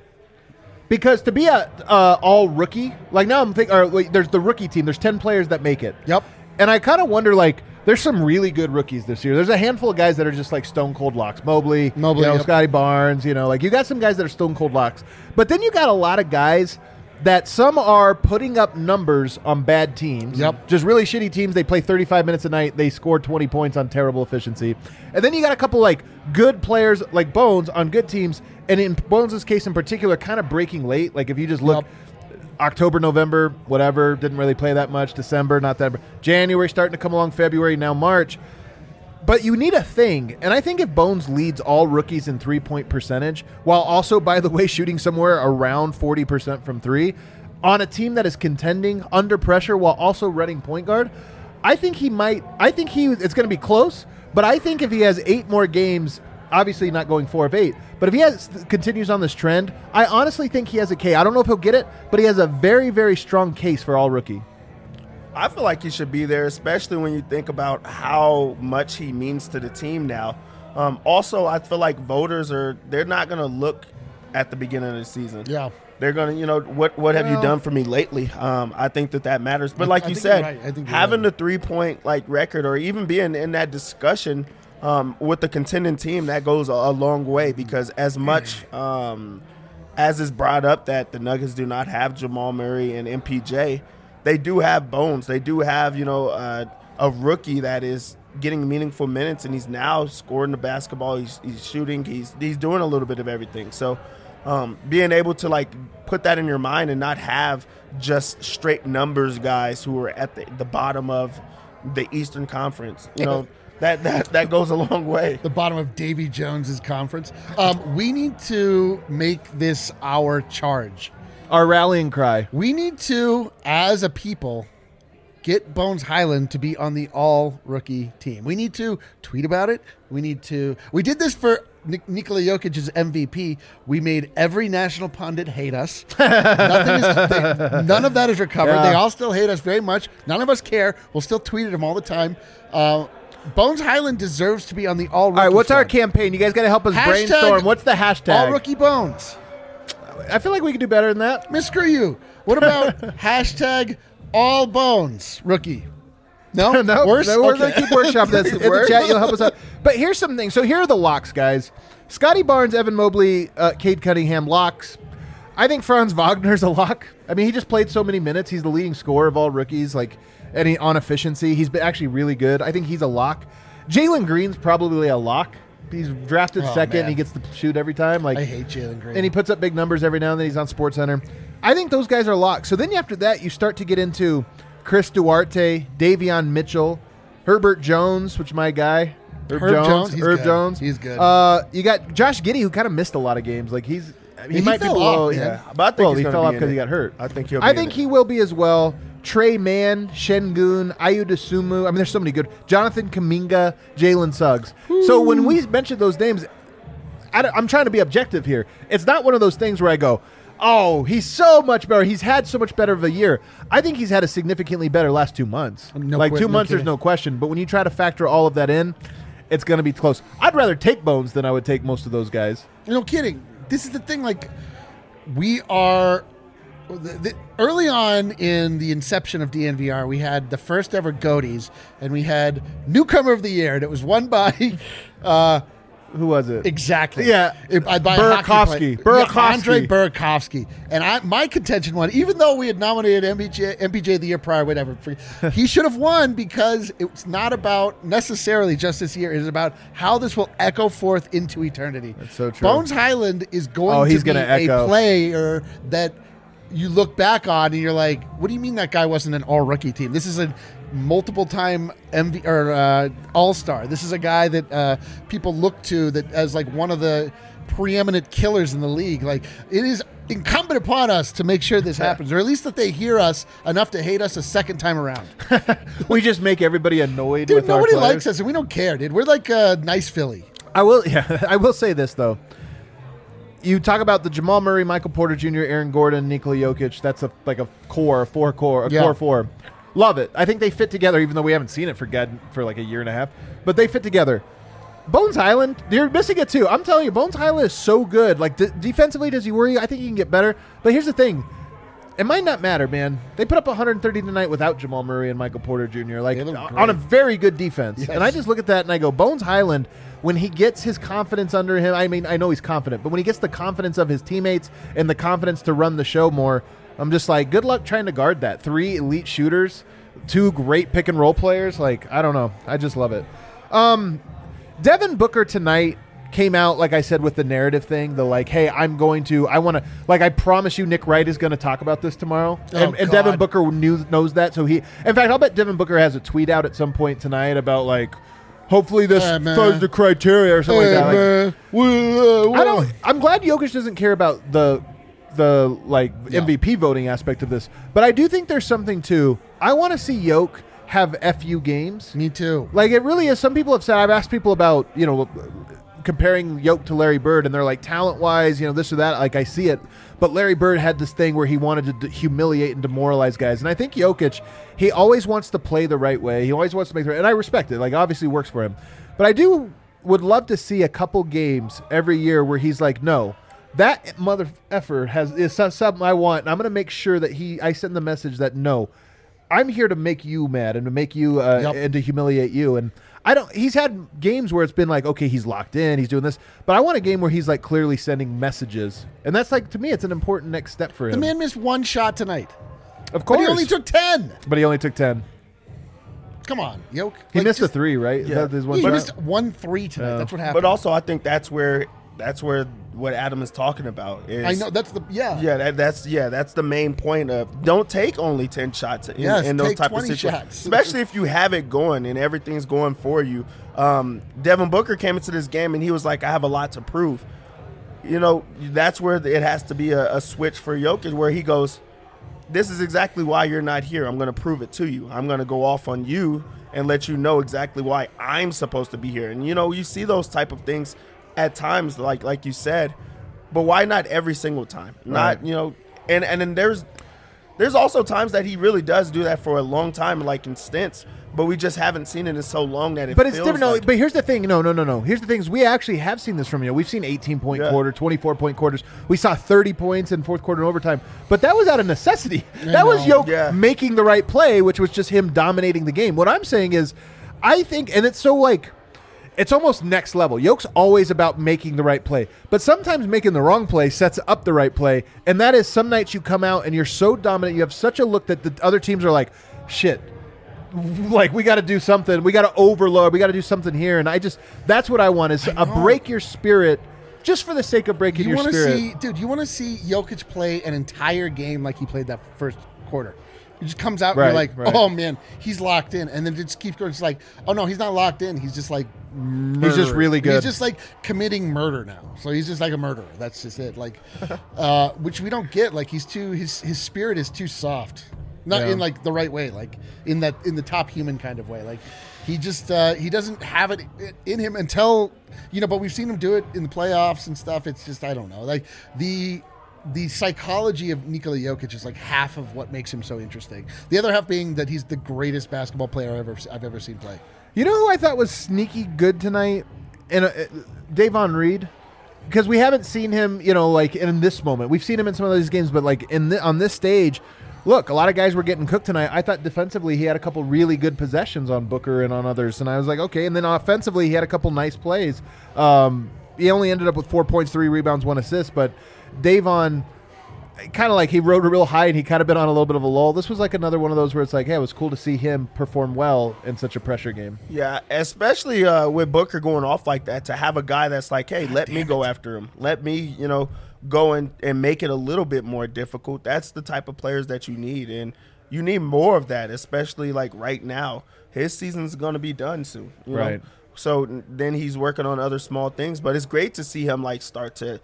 because to be a uh, all rookie, like now I'm thinking, or wait, there's the rookie team. There's ten players that make it. Yep. And I kind of wonder, like, there's some really good rookies this year. There's a handful of guys that are just like stone cold locks. Mobley, Mobley, you know, yep. Scotty Barnes. You know, like you got some guys that are stone cold locks. But then you got a lot of guys that some are putting up numbers on bad teams. Yep. Just really shitty teams. They play 35 minutes a night. They score 20 points on terrible efficiency. And then you got a couple like good players like Bones on good teams. And in Bones' case in particular, kind of breaking late. Like if you just look. Yep. October, November, whatever, didn't really play that much. December, not that. January starting to come along. February, now March. But you need a thing, and I think if Bones leads all rookies in three point percentage, while also, by the way, shooting somewhere around forty percent from three, on a team that is contending under pressure while also running point guard, I think he might. I think he it's going to be close, but I think if he has eight more games, obviously not going four of eight, but if he has continues on this trend, I honestly think he has a K. I don't know if he'll get it, but he has a very very strong case for all rookie. I feel like he should be there, especially when you think about how much he means to the team now. Um, also, I feel like voters are they're not going to look at the beginning of the season. Yeah. They're gonna, you know, what what have you done for me lately? Um, I think that that matters. But like I you said, right. I think you're having right. the three point like record or even being in that discussion um, with the contending team that goes a, a long way because as much um, as is brought up that the Nuggets do not have Jamal Murray and MPJ, they do have Bones. They do have you know uh, a rookie that is getting meaningful minutes and he's now scoring the basketball. He's, he's shooting. He's he's doing a little bit of everything. So um, being able to like put that in your mind and not have just straight numbers guys who are at the, the bottom of the Eastern Conference, you know. That, that that goes a long way. the bottom of Davy Jones's conference. Um, we need to make this our charge. Our rallying cry. We need to, as a people, get Bones Hyland to be on the all rookie team. We need to tweet about it. We need to. We did this for Nik- Nikola Jokic's MVP. We made every national pundit hate us. Nothing is, they- none of that is recovered. Yeah. They all still hate us very much. None of us care. We'll still tweet at him all the time. Uh, Bones Hyland deserves to be on the all rookie. All right, what's our campaign? You guys got to help us Hashtag brainstorm. What's the hashtag? All rookie Bones. I feel like we could do better than that. Man, screw you. What about hashtag all bones rookie? No, no, worse. no, we're Okay. gonna keep workshop this in the chat. You'll help us out. But here's something. So here are the locks, guys. Scottie Barnes, Evan Mobley, uh, Cade Cunningham locks. I think Franz Wagner's a lock. I mean, he just played so many minutes. He's the leading scorer of all rookies. Like, any on efficiency, he's been actually really good. I think he's a lock. Jalen Green's probably a lock. He's drafted Oh, second. man. He gets to shoot every time. Like I hate Jalen Green. and he puts up big numbers every now and then. He's on Sports Center. I think those guys are locked. So then after that, you start to get into Chris Duarte, Davion Mitchell, Herbert Jones, which is my guy. Herb, Herb Jones. Jones, he's Herb good. Jones. He's good. Uh, you got Josh Giddey, who kind of missed a lot of games. Like he's he, he might be below. off, yeah, But I think well, he fell off because he got hurt. I think he'll. I think in he will be as well. Tre Mann, Sengun, Ayu Sumu. I mean, there's so many good. Jonathan Kuminga, Jalen Suggs. So when we mention those names, I, am trying to be objective here. It's not one of those things where I go, "Oh, he's so much better. He's had so much better of a year." I think he's had a significantly better last two months. No like que- two no months, there's no question. But when you try to factor all of that in, it's going to be close. I'd rather take Bones than I would take most of those guys. No kidding. This is the thing. Like, we are. The, the, early on in the inception of DNVR, we had the first ever Goaties, and we had Newcomer of the Year, and it was won by uh, Who was it? Exactly. Yeah. If I buy a hockey Burakovsky. Burakovsky. Yeah, Andre Burakovsky. And I, my contention one, even though we had nominated MPJ, MPJ the year prior, whatever, for- he should have won because it's not about necessarily just this year. It is about how this will echo forth into eternity. That's so true. Bones Hyland is going Oh, he's to be gonna a player that you look back on and you're like, what do you mean that guy wasn't an all rookie team? This is a multiple time MV or uh, all star. This is a guy that uh, people look to that as like one of the preeminent killers in the league. Like it is incumbent upon us to make sure this happens, or at least that they hear us enough to hate us a second time around. we just make everybody annoyed Dude, nobody likes us, and we don't care, dude. We're like a nice Philly. I will. Yeah, I will say this though. You talk about the Jamal Murray, Michael Porter Jr., Aaron Gordon, Nikola Jokic. That's a like a core, a four core, a Yeah. core four. Love it. I think they fit together, even though we haven't seen it for God for like a year and a half. But they fit together. Bones Hyland, you're missing it too. I'm telling you, Bones Hyland is so good. Like de- defensively, does he worry? I think he can get better. But here's the thing. It might not matter, man. They put up 130 tonight without Jamal Murray and Michael Porter Jr. Like on a very good defense. Yes. And I just look at that and I go, Bones Hyland, when he gets his confidence under him, I mean, I know he's confident, but when he gets the confidence of his teammates and the confidence to run the show more, I'm just like, good luck trying to guard that. Three elite shooters, two great pick and roll players. Like, I don't know. I just love it. Um, Devin Booker tonight came out, like I said, with the narrative thing. The like, hey, I'm going to, I want to, like, I promise you, Nick Wright is going to talk about this tomorrow, Oh, and, and Devin Booker knew knows that. So he, in fact, I'll bet Devin Booker has a tweet out at some point tonight about like, hopefully this Hey, the criteria or something like that. Like. Well, uh, I don't. I'm glad Jokic doesn't care about the the like Yeah. MVP voting aspect of this, but I do think there's something to. I want to see Yoke have fu games. Me too. Like it really is. Some people have said I've asked people about you know comparing Yoke to Larry Bird, and they're like talent wise, you know this or that. Like I see it, but Larry Bird had this thing where he wanted to d- humiliate and demoralize guys, and I think Jokic he always wants to play the right way. He always wants to make the right, and I respect it. Like obviously works for him, but I do would love to see a couple games every year where he's like, no. That mother effer has is something I want, and I'm going to make sure that he. I send the message that no, I'm here to make you mad and to make you uh, Yep. and to humiliate you. And I don't. He's had games where it's been like, okay, he's locked in, he's doing this, but I want a game where he's like clearly sending messages, and that's like to me, it's an important next step for him. The man missed one shot tonight, of but course, he only took ten. but he only took ten. Come on, Yoke. He Like, missed just- a three, right? Yeah. that his one He shot? missed one three tonight. Yeah. That's what oh. happened. But also, I think that's where that's where what Adam is talking about is. I know that's the yeah. Yeah, that, that's yeah, that's the main point of don't take only ten shots in, Yes, in those type of situations, especially if you have it going and everything's going for you. Um, Devin Booker came into this game and he was like, "I have a lot to prove." You know, that's where it has to be a, a switch for Jokic, where he goes, "This is exactly why you're not here. I'm going to prove it to you. I'm going to go off on you and let you know exactly why I'm supposed to be here." And you know, you see those type of things at times, like like you said, but why not every single time? Not Right. you know, and and then there's there's also times that he really does do that for a long time, like in stints. But we just haven't seen it in so long that it. But it's different. No, but here's the thing. No, no, no, no. Here's the thing: is we actually have seen this from you. We've seen 18 point Yeah. quarter, 24 point quarters. We saw 30 points in fourth quarter and overtime. But that was out of necessity. that was. Yoke Yeah. making the right play, which was just him dominating the game. What I'm saying is, I think, and it's so like. It's almost next level. Yoke's always about making the right play, but sometimes making the wrong play sets up the right play. And that is some nights you come out and you're so dominant, you have such a look that the other teams are like, shit, like we got to do something. We got to overload. We got to do something here. And I just that's what I want is a break your spirit, just for the sake of breaking You your want to spirit. see, dude? You want to see Jokic play an entire game like he played that first quarter. He just comes out Right, and you're like, right. oh man, he's locked in, and then it just keeps going. It's like, oh no, he's not locked in. He's just like, He's just really good. He's just like committing murder now. So he's just like a murderer. That's just it. Like, uh, which we don't get. Like he's too his his spirit is too soft. Not Yeah. in like the right way. Like in that in the top human kind of way. Like he just uh, he doesn't have it in him until you know. But we've seen him do it in the playoffs and stuff. It's just I don't know. Like the the psychology of Nikola Jokic is like half of what makes him so interesting. The other half being that he's the greatest basketball player I've ever I've ever seen play. You know who I thought was sneaky good tonight? And uh, Davon Reed, because we haven't seen him, you know, like in this moment. We've seen him in some of these games, but like in the, on this stage, look, a lot of guys were getting cooked tonight. I thought defensively he had a couple really good possessions on Booker and on others, and I was like, okay. And then offensively he had a couple nice plays. Um, he only ended up with four points, three rebounds, one assist, but Davon. Kind of like he rode a real high and he kind of been on a little bit of a lull. This was like another one of those where it's like, hey, it was cool to see him perform well in such a pressure game. Yeah, especially uh, with Booker going off like that, to have a guy that's like, hey, let me go after him. Let me, you know, go and, and make it a little bit more difficult. That's the type of players that you need. And you need more of that, especially like right now. His season's going to be done soon. you know? Right. So then he's working on other small things, but it's great to see him like start to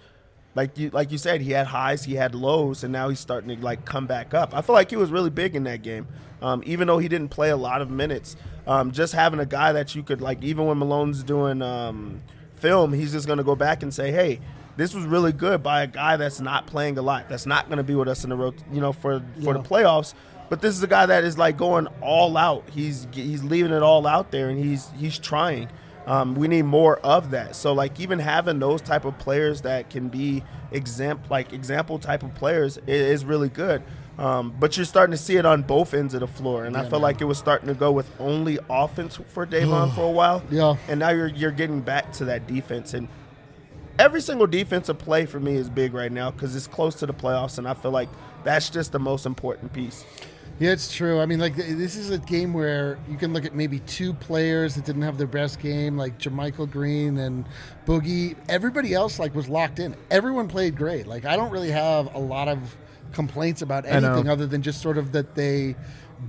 like you like you said, he had highs, he had lows, and now he's starting to like come back up. I feel like he was really big in that game, um, even though he didn't play a lot of minutes. Um, just having a guy that you could like, even when Malone's doing um, film, he's just gonna go back and say, "Hey, this was really good by a guy that's not playing a lot, that's not gonna be with us in the road, you know, for for the playoffs." But this is a guy that is like going all out. He's he's leaving it all out there, and he's he's trying. Um, we need more of that. So like even having those type of players that can be exempt, like example type of players, is, really good. Um, but you're starting to see it on both ends of the floor, and I feel like it was starting to go with only offense for Davon for a while. Yeah. and now you're you're getting back to that defense, and every single defensive play for me is big right now because it's close to the playoffs, and I feel like that's just the most important piece. Yeah, it's true. I mean, like this is a game where you can look at maybe two players that didn't have their best game, like JaMychal Green and Boogie. Everybody else like was locked in. Everyone played great. Like I don't really have a lot of complaints about anything other than just sort of that they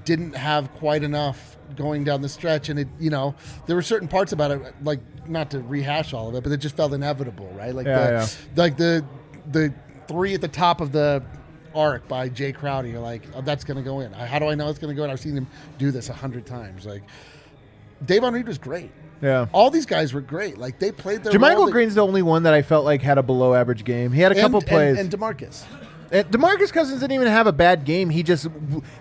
didn't have quite enough going down the stretch and it you know there were certain parts about it like not to rehash all of it but it just felt inevitable right like Yeah, the like the the three at the top of the arc by Jae Crowder. You're like, oh, that's going to go in. How do I know it's going to go in? I've seen him do this a hundred times. Like, Davon Reed was great. Yeah. All these guys were great. Like they played their JaMychal Green's the only one that I felt like had a below average game. He had a and, couple and- plays. and, Demarcus. Uh, Demarcus Cousins didn't even have a bad game. He just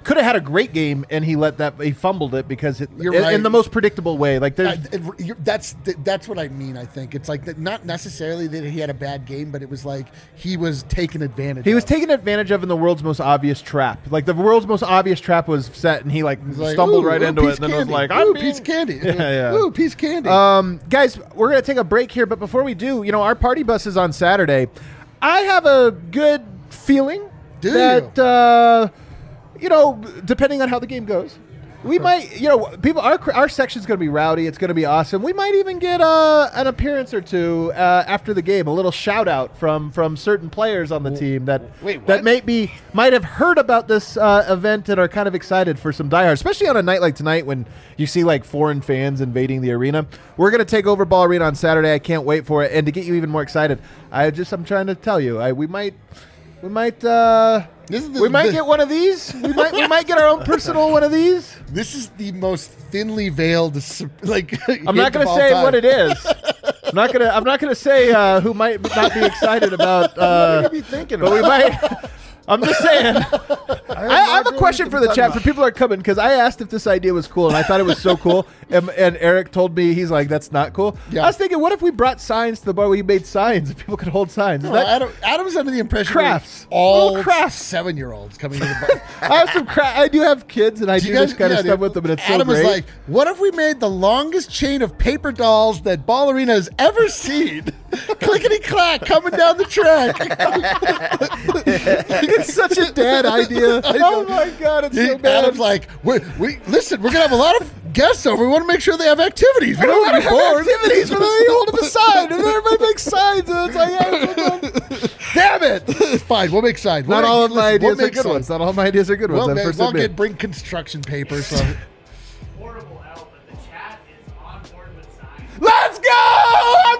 could have had a great game, and he let that he fumbled it because it, You're in, right. in the most predictable way. Like there's Uh, it- you're- that's th- that's what I mean. I think it's like that, not necessarily that he had a bad game, but it was like he was taken advantage. he was of. taken advantage of in the world's most obvious trap. Like the world's most obvious trap was set, and he like like, stumbled "Ooh, right ooh, into piece it, and then was candy. like, ooh, "I'm piece being- of candy, Yeah, yeah. ooh, piece of candy." Um, guys, we're gonna take a break here, but before we do, you know, our party bus is on Saturday. I have a good feeling Do that you? uh, you know, depending on how the game goes. We might, you know, people. Our our section's going to be rowdy. It's going to be awesome. We might even get uh, an appearance or two uh, after the game. A little shout out from from certain players on the team that wait, that may be might have heard about this uh, event and are kind of excited for some diehards, especially on a night like tonight when you see like foreign fans invading the arena. We're gonna take over Ball Arena on Saturday. I can't wait for it. And to get you even more excited, I just I'm trying to tell you, I we might we might uh, This is the- we might the- get one of these. We might we might get our own personal one of these. This is the most thinly veiled, like. I'm not going to say what it is. I'm not gonna. I'm not gonna say uh, who might not be excited about. Uh, be thinking but we might. I'm just saying. I, I have a question for the chat talking for people that are coming because I asked if this idea was cool and I thought it was so cool, and, and Eric told me he's like, "That's not cool." Yeah. I was thinking, what if we brought signs to the bar? We made signs and people could hold signs. Is No, that- Adam, Adam's under the impression Crafts. that all Little crafts. seven-year-olds coming to the bar. I have some. Cra- I do have kids, and I do, You guys- this kind yeah, of stuff with them, and it's Adam so great. was like, "What if we made the longest chain of paper dolls that Ball Arena has ever seen? Clickety clack coming down the track." It's such a dad idea. oh my god, it's so bad. Adam's like, we, "We listen. We're gonna have a lot of guests over. We want to make sure they have activities. We don't want to be have bored." activities where they hold up a sign and everybody makes signs and it's like, yeah, damn it! Fine, we'll make signs. Not all of my ideas are good ones. Not all my ideas are good ones. Well, I'm man, first we'll get bring construction paper. So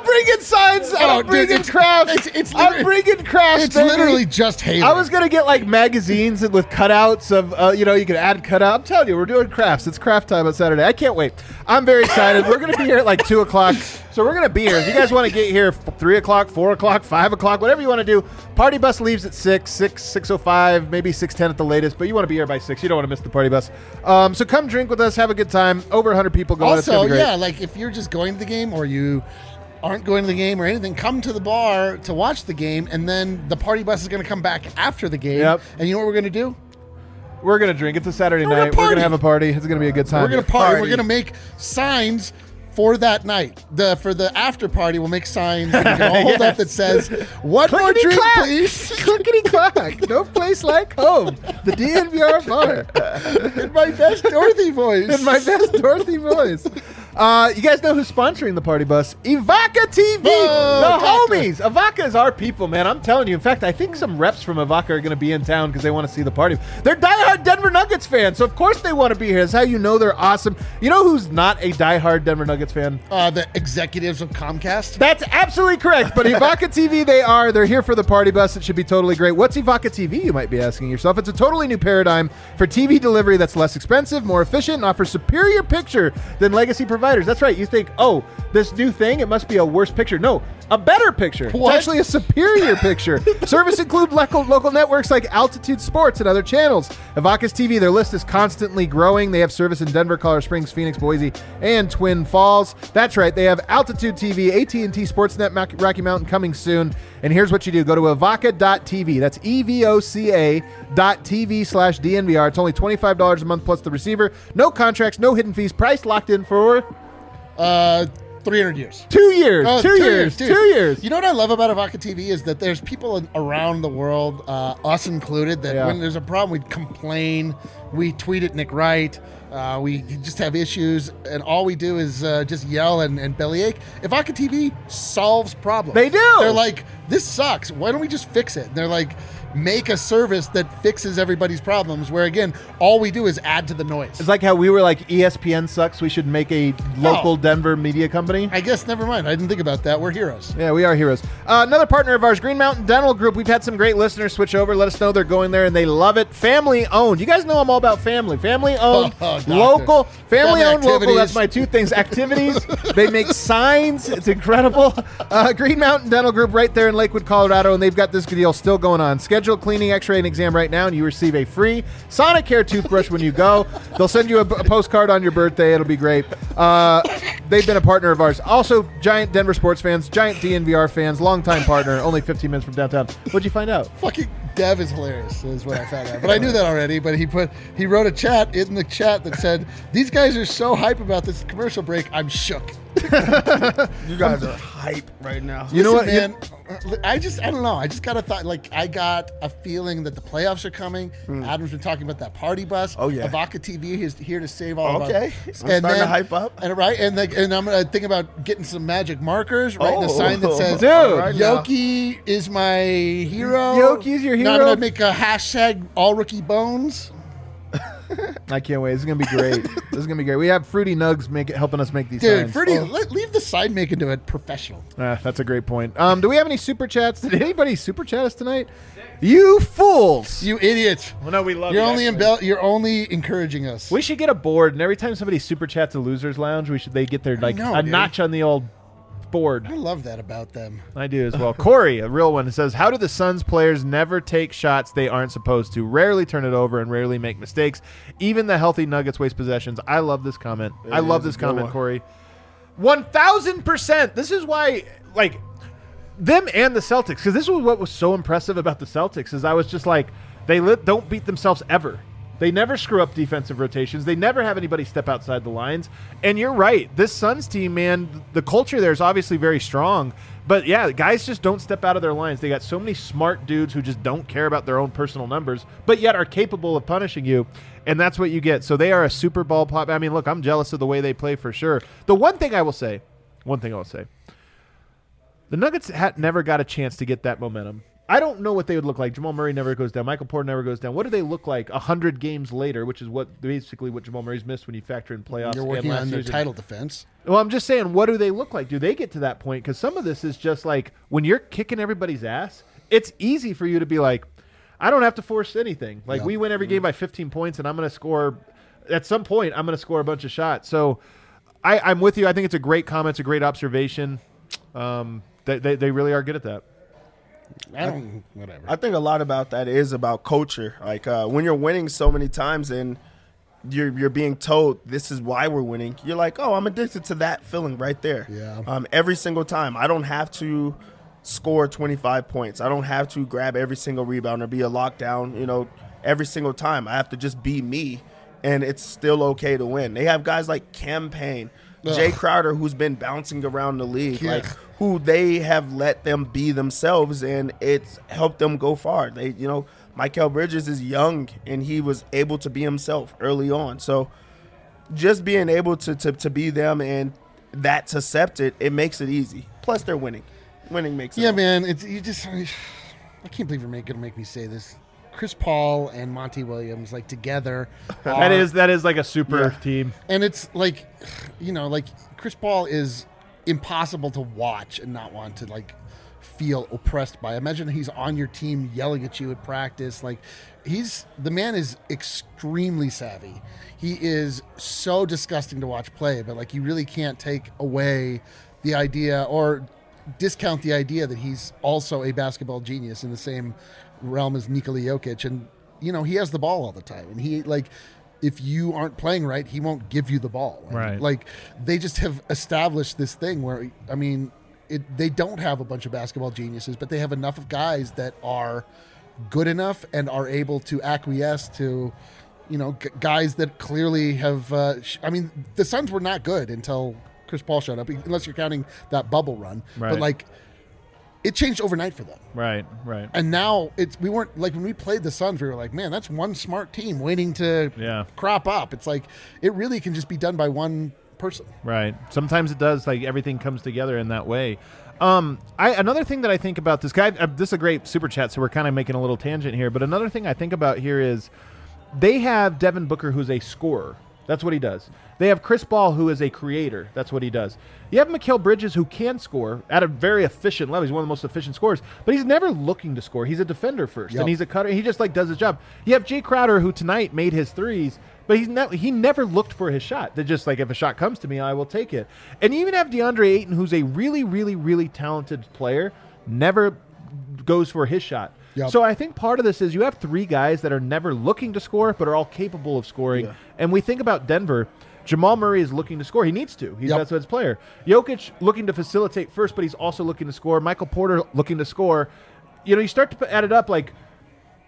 bringing signs. Oh, I'm dude, bringing it's- crafts. it's- it's I'm bringing crafts. it's baby. literally just Halo. I was gonna get like magazines with cutouts of, uh, you know, you can add cutout. I'm telling you, we're doing crafts. It's craft time on Saturday. I can't wait. I'm very excited. we're gonna be here at like two o'clock, so we're gonna be here. If you guys want to get here, three o'clock, four o'clock, five o'clock, whatever you want to do. Party bus leaves at six, six, six o five, maybe six ten at the latest. But you want to be here by six. You don't want to miss the party bus. Um, so come drink with us, have a good time. Over hundred people going. also, be great. yeah, like if you're just going to the game or you aren't going to the game or anything, come to the bar to watch the game, and then the party bus is going to come back after the game. Yep. And you know what we're going to do? We're gonna drink. It's a Saturday We're gonna night. We're party. gonna have a party. It's gonna be a good time. We're gonna party. Party. We're gonna make signs for that night. The for the after party, we'll make signs we can all hold up that says, "One more drink, clack. please." Clickety clack. No place like home. The DNVR bar. In my best Dorothy voice. In my best Dorothy voice. Uh, you guys know who's sponsoring the party bus? Evoca TV, Oh, the homies. Evoca is our people, man. I'm telling you. In fact, I think some reps from Evoca are going to be in town because they want to see the party. They're diehard Denver Nuggets fan, so of course they want to be here. That's how you know they're awesome. You know who's not a diehard Denver Nuggets fan? uh, the executives of Comcast. That's absolutely correct. But Evoca TV, they are. They're here for the party bus. It should be totally great. What's Evoca TV, you might be asking yourself? It's a totally new paradigm for TV delivery that's less expensive, more efficient, and offers superior picture than legacy providers. That's right. You think, oh, this new thing, it must be a worse picture. No, a better picture. What? It's actually a superior picture. Service include local, local networks like Altitude Sports and other channels. Evoca's TV, their list is constantly growing. They have service in Denver, Colorado Springs, Phoenix, Boise, and Twin Falls. That's right. They have Altitude TV, AT&T Sportsnet, Rocky Mountain coming soon. And here's what you do. Go to evoca.tv. That's E-V-O-C-A dot TV slash DNVR. It's only $25 a month plus the receiver. No contracts, no hidden fees. Price locked in for Uh, 300 years. two years. Oh, two, years. dude. Two years. You know what I love about Evoca TV is that there's people in, around the world, uh, us included, that Yeah. when there's a problem, we complain, we tweet at Nick Wright, uh, we just have issues, and all we do is uh, just yell and, and bellyache. Evoca TV solves problems. They do. They're like, this sucks. Why don't we just fix it? And they're like, make a service that fixes everybody's problems. Where again, all we do is add to the noise. It's like how we were like ESPN sucks. We should make a local Oh. Denver media company. I guess never mind. I didn't think about that. We're heroes. Yeah, we are heroes. Uh, another partner of ours, Green Mountain Dental Group. We've had some great listeners switch over. Let us know they're going there and they love it. Family owned. You guys know I'm all about family. Family owned, Oh, local. Family Family owned, local. That's my two things. Activities. they make signs. It's incredible. Uh, Green Mountain Dental Group right there in Lakewood, Colorado, and they've got this deal still going on. Schedule cleaning, X-ray, and exam right now, and you receive a free Sonicare toothbrush when you go. They'll send you a, a postcard on your birthday. It'll be great. Uh, they've been a partner of ours. Also, giant Denver sports fans, giant DNVR fans, longtime partner. Only 15 minutes from downtown. What'd you find out? Fucking Dev is hilarious, is what I found out. But I knew that already. But he put he wrote a chat in the chat that said, "These guys are so hype about this commercial break. I'm shook." You guys are hype right now. You know what? Listen, man? I just I don't know. I just got a thought. Like I got a feeling that the playoffs are coming. Hmm. Adam's been talking about that party bus. Oh, yeah. Evoca TV is here to save all. Okay. of I'm us. starting to hype up. And right, and like, and I'm gonna think about getting some magic markers, writing a Oh. sign that says, Dude. All right now. Yoki is my hero. Yoki's your No, I'm gonna make a hashtag all rookie bones. I can't wait. This is gonna be great. this is gonna be great. We have Fruity Nugs make it, helping us make these Dude, signs. Fruity, let, leave the sign making to a professional. Ah, that's a great point. Um, do we have any super chats? Did anybody super chat us tonight? You fools! You idiot. well, no, we love You're you, only actually. embell- You're only encouraging us. We should get a board, and every time somebody super chats a losers lounge, we should they get their like know, a dude. notch on the old board. I love that about them. I do as well. Corey, a real one, says, "How do the Suns players never take shots they aren't supposed to? Rarely turn it over and rarely make mistakes. Even the healthy Nuggets waste possessions." I love this comment. I love this comment, one. Corey. One thousand percent. This is why, like, them and the Celtics, because this was what was so impressive about the Celtics. Is I was just like, they li- don't beat themselves ever. They never screw up defensive rotations. They never have anybody step outside the lines. And you're right. This Suns team, man, the culture there is obviously very strong. But yeah, guys just don't step out of their lines. They got so many smart dudes who just don't care about their own personal numbers, but yet are capable of punishing you. And that's what you get. So they are a Super ball pop. I mean, look, I'm jealous of the way they play for sure. The one thing I will say, one thing I will say, the Nuggets had never got a chance to get that momentum. I don't know what they would look like. Jamal Murray never goes down. Michael Porter never goes down. What do they look like hundred games later? Which is what basically what Jamal Murray's missed when you factor in playoffs. You're and working on their year's- title defense. Well, I'm just saying, what do they look like? Do they get to that point? Because some of this is just like when you're kicking everybody's ass. It's easy for you to be like, I don't have to force anything. Like we win every game by 15 points, and I'm going to score. At some point, I'm going to score a bunch of shots. So I, I'm with you. I think it's a great comment. It's a great observation. Um, they, they, they really are good at that. I don't. Whatever. I think a lot about that is about culture. Like uh, when you're winning so many times and you're you're being told this is why we're winning. You're like, oh, I'm addicted to that feeling right there. Yeah. Um, every single time, I don't have to score 25 points. I don't have to grab every single rebound or be a lockdown. You know, every single time. I have to just be me, and it's still okay to win. They have guys like Campaign, Jae Crowder, who's been bouncing around the league, Yeah. like who they have let them be themselves, and it's helped them go far. They, you know, Mikal Bridges is young, and he was able to be himself early on. So just being able to, to, to be them and that's accepted, it makes it easy. Plus, they're winning. Winning makes it. Yeah, all. man. It's you just. I can't believe you're make, gonna make me say this. Chris Paul and Monty Williams like together. That are- is that is like a super Yeah. team. and it's like, you know, like Chris Paul is impossible to watch and not want to like feel oppressed by. Imagine he's on your team yelling at you at practice. Like he's the man is extremely savvy. He is so disgusting to watch play, but like you really can't take away the idea or discount the idea that he's also a basketball genius in the same realm as Nikola Jokic and you know, he has the ball all the time and he like if you aren't playing right, he won't give you the ball. Right. Like they just have established this thing where I mean, it, they don't have a bunch of basketball geniuses, but they have enough of guys that are good enough and are able to acquiesce to, you know, g- guys that clearly have. Uh, sh- I mean, the Suns were not good until Chris Paul showed up, unless you're counting that bubble run. Right. But like, it changed overnight for them. Right, right. And now it's we weren't like when we played the Suns, we were like, man, that's one smart team waiting to Yeah. crop up. It's like it really can just be done by one person. Right. Sometimes it does. Like everything comes together in that way. Um, I another thing that I think about this guy. Uh, this is a great super chat, so we're kind of making a little tangent here. But another thing I think about here is they have Devin Booker, who's a scorer. That's what he does. They have Chris Paul, who is a creator. That's what he does. You have Mikal Bridges, who can score at a very efficient level. He's one of the most efficient scorers, but he's never looking to score. He's a defender first, Yep. and he's a cutter. He just like does his job. You have Jae Crowder, who tonight made his threes, but he's not. He never looked for his shot. They're just like if a shot comes to me, I will take it. And you even have DeAndre Ayton, who's a really, really, really talented player, never goes for his shot. Yep. So I think part of this is you have three guys that are never looking to score, but are all capable of scoring. And we think about Denver. Jamal Murray is looking to score. He needs to. He's Yep. that's his player. Jokic looking to facilitate first, but he's also looking to score. Michael Porter looking to score. You know, you start to put- add it up like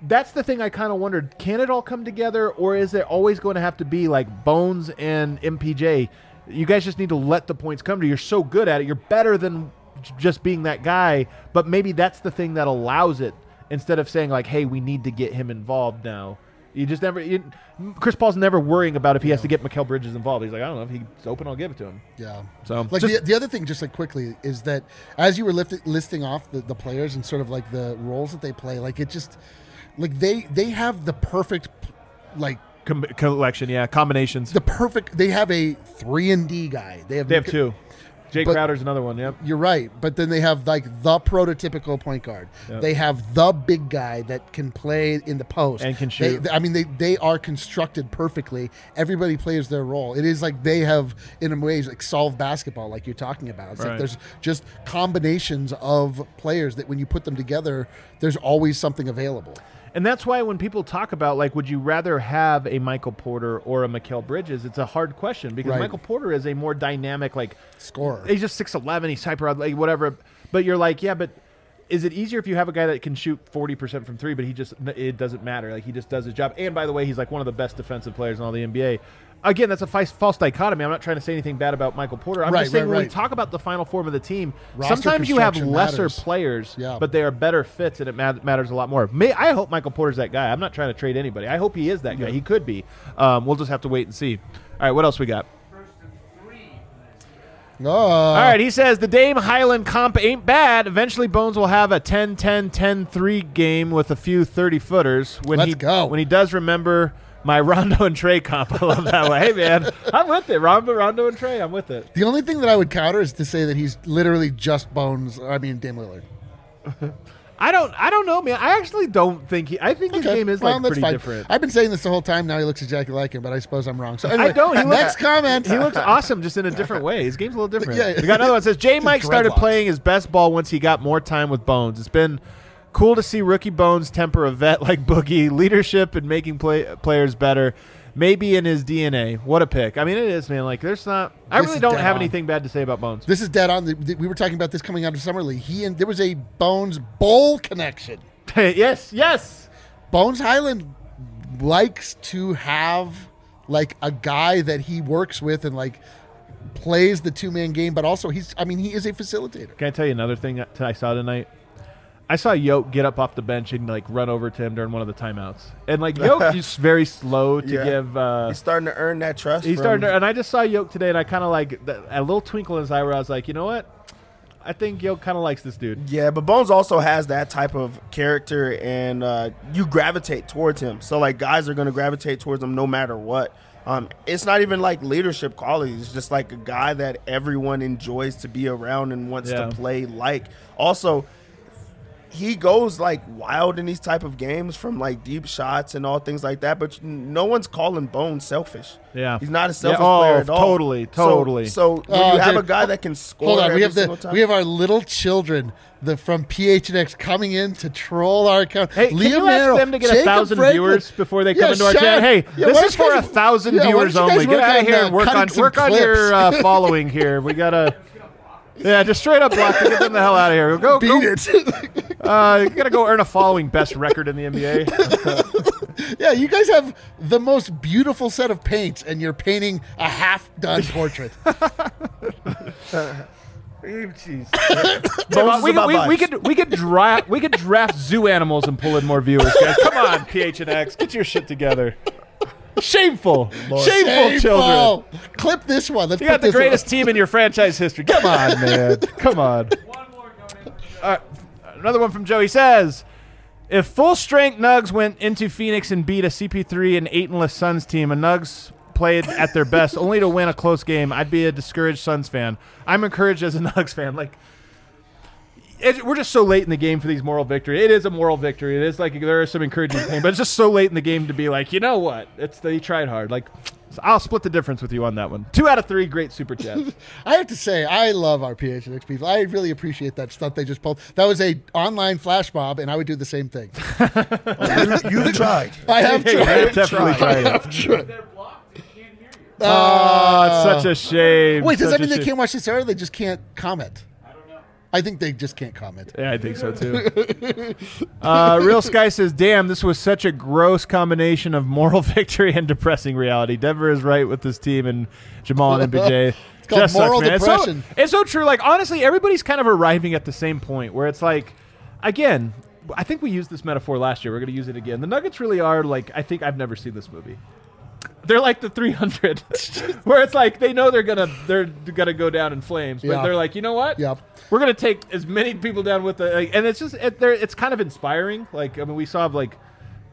that's the thing I kind of wondered. Can it all come together, or is there always going to have to be like Bones and MPJ? You guys just need to let the points come to you. You're so good at it. You're better than just being that guy. But maybe that's the thing that allows it instead of saying like, "Hey, we need to get him involved now." You just never. You, Chris Paul's never worrying about if he has to get Mikal Bridges involved. He's like, I don't know if he's open, I'll give it to him. Yeah. So, like just- the, the other thing, just like quickly, is that as you were lift, listing off the, the players and sort of like the roles that they play, like it just like they they have the perfect like Com- collection, yeah, combinations. the perfect. They have a three and D guy. They have they have two. Jae But- Crowder's another one. Yep. You're right, but then they have like the prototypical point guard. Yep. They have the big guy that can play in the post And can They- shoot. I mean, they they are constructed perfectly. Everybody plays their role. It is like they have, in a ways, like solved basketball, like you're talking about. It's Right. like there's just combinations of players that when you put them together, there's always something available. And that's why when people talk about like, would you rather have a Michael Porter or a Mikal Bridges? It's a hard question because Right. Michael Porter is a more dynamic, like Scorer. He's just six eleven. He's hyper, odd like whatever. But you're like, yeah, but is it easier if you have a guy that can shoot forty percent from three, but he just it doesn't matter. Like he just does his job. And by the way, he's like one of the best defensive players in all the NBA. Again, that's a false, false dichotomy. I'm not trying to say anything bad about Michael Porter. I'm Right, just saying right, when we talk about the final form of the team, Roster sometimes you have lesser matters. players, Yeah. but they are better fits, and it mat- matters a lot more. May, I hope Michael Porter's that guy. I'm not trying to trade anybody. I hope he is that guy. He could be. Um, we'll just have to wait and see. All right, what else we got? Oh, All right, he says the Dame Hyland comp ain't bad. Eventually, Bones will have a 10 10 10 3 game with a few 30 footers. When Let's he, go. When he does remember my Rondo and Trey comp. I love that one. Hey, man, I'm with it. Rondo, Rondo and Trey, I'm with it. The only thing that I would counter is to say that he's literally just Bones. I mean, Dame Lillard. I don't I don't know, man. I actually don't think he. I think his game is well, like pretty fine. different. I've been saying this the whole time. Now he looks exactly like him, but I suppose I'm wrong. So anyway, I don't. He looks, next comment. He looks awesome, just in a different way. His game's a little different. Yeah. We got another one. It says J. Mike started playing his best ball once he got more time with Bones. It's been cool to see rookie Bones temper a vet like Boogie, leadership and making play, players better. Maybe in his DNA. What a pick! I mean, it is, man. Like, there's not. I This really don't have on. anything bad to say about Bones. This is dead on. The, the- we were talking about this coming out of summer league. He and there was a Bones Bowl connection. yes, yes. Bones Hyland likes to have like a guy that he works with and like plays the two man game, but also he's I mean he is a facilitator. Can I tell you another thing that I saw tonight? I saw Yoke get up off the bench and like run over to him during one of the timeouts, and like Yoke is very slow to Yeah. give. Uh, He's starting to earn that trust. He's from- starting to, and I just saw Yoke today, and I kind of like a little twinkle in his eye where I was like, you know what? I think Yoke kind of likes this dude. Yeah, but Bones also has that type of character, and uh, you gravitate towards him. So like guys are gonna gravitate towards him no matter what. Um, it's not even like leadership qualities. It's just like a guy that everyone enjoys to be around and wants Yeah. to play like. Also, he goes like wild in these type of games from like deep shots and all things like that. But no one's calling Bones selfish. Yeah. he's not a selfish Yeah, oh, player at all. totally, So- totally. So, when Oh, you have dude. a guy that can score, Hold on, every we have single the time, we have our little children the from PHNX coming in to troll our account. Hey, can Liam you Merrill, ask them to get a thousand Franklin. viewers before they come Yeah, into our Shaq. chat? Hey, Yeah, this is for you a thousand yeah, viewers don't you guys only. Get out of here and work on some work on your uh, following here. We gotta. Yeah, just straight up block to get them the hell out of here. Go, Beat go. it. Uh, you gotta go earn a following best record in the NBA. yeah, you guys have the most beautiful set of paints, and you're painting a half done portrait. Bones is we, about we, we could we could draft we could draft zoo animals and pull in more viewers, guys. Come on, PHNX, get your shit together. Shameful, shameful, Shameful. children. Clip this one. Let's You got the this one. greatest team in your franchise history. Come on, man. Come on. Uh, another one from Joe. He says, "If full strength Nugs went into Phoenix and beat a CP3 and Aytonless Suns team, and Nugs played at their best only to win a close game, I'd be a discouraged Suns fan. I'm encouraged as a Nugs fan. Like." It, we're just so late in the game for these moral victory. It is a moral victory. It is like there is some encouraging pain, but it's just so late in the game to be like, you know what? It's they tried hard. Like, I'll split the difference with you on that one. Two out of three, great super chats. I have to say, I love our PHNX people. I really appreciate that stunt they just pulled. That was a online flash mob, and I would do the same thing. Oh, you've tried. I have Yeah, tried. I've definitely I tried it. have tried. They're blocked. They can't hear you. Oh, it's such a shame. Wait, does Such that mean a they shame. can't watch this era? They just can't comment. I don't know. I think they just can't comment. Yeah, I think so too. uh, Real Sky says, "Damn, this was such a gross combination of moral victory and depressing reality." Denver is right with this team and Jamal and MPJ. It's called Just sucks, moral man. It's depression. so, it's so true. Like honestly, everybody's kind of arriving at the same point where it's like, again, I think we used this metaphor last year. We're going to use it again. The Nuggets really are like. I think I've never seen this movie. They're like the 300, where it's like they know they're gonna they're gonna go down in flames, but Yeah. they're like, you know what? Yep. We're gonna take as many people down with the, like, and it's just it, they're, it's kind of inspiring. Like I mean, we saw like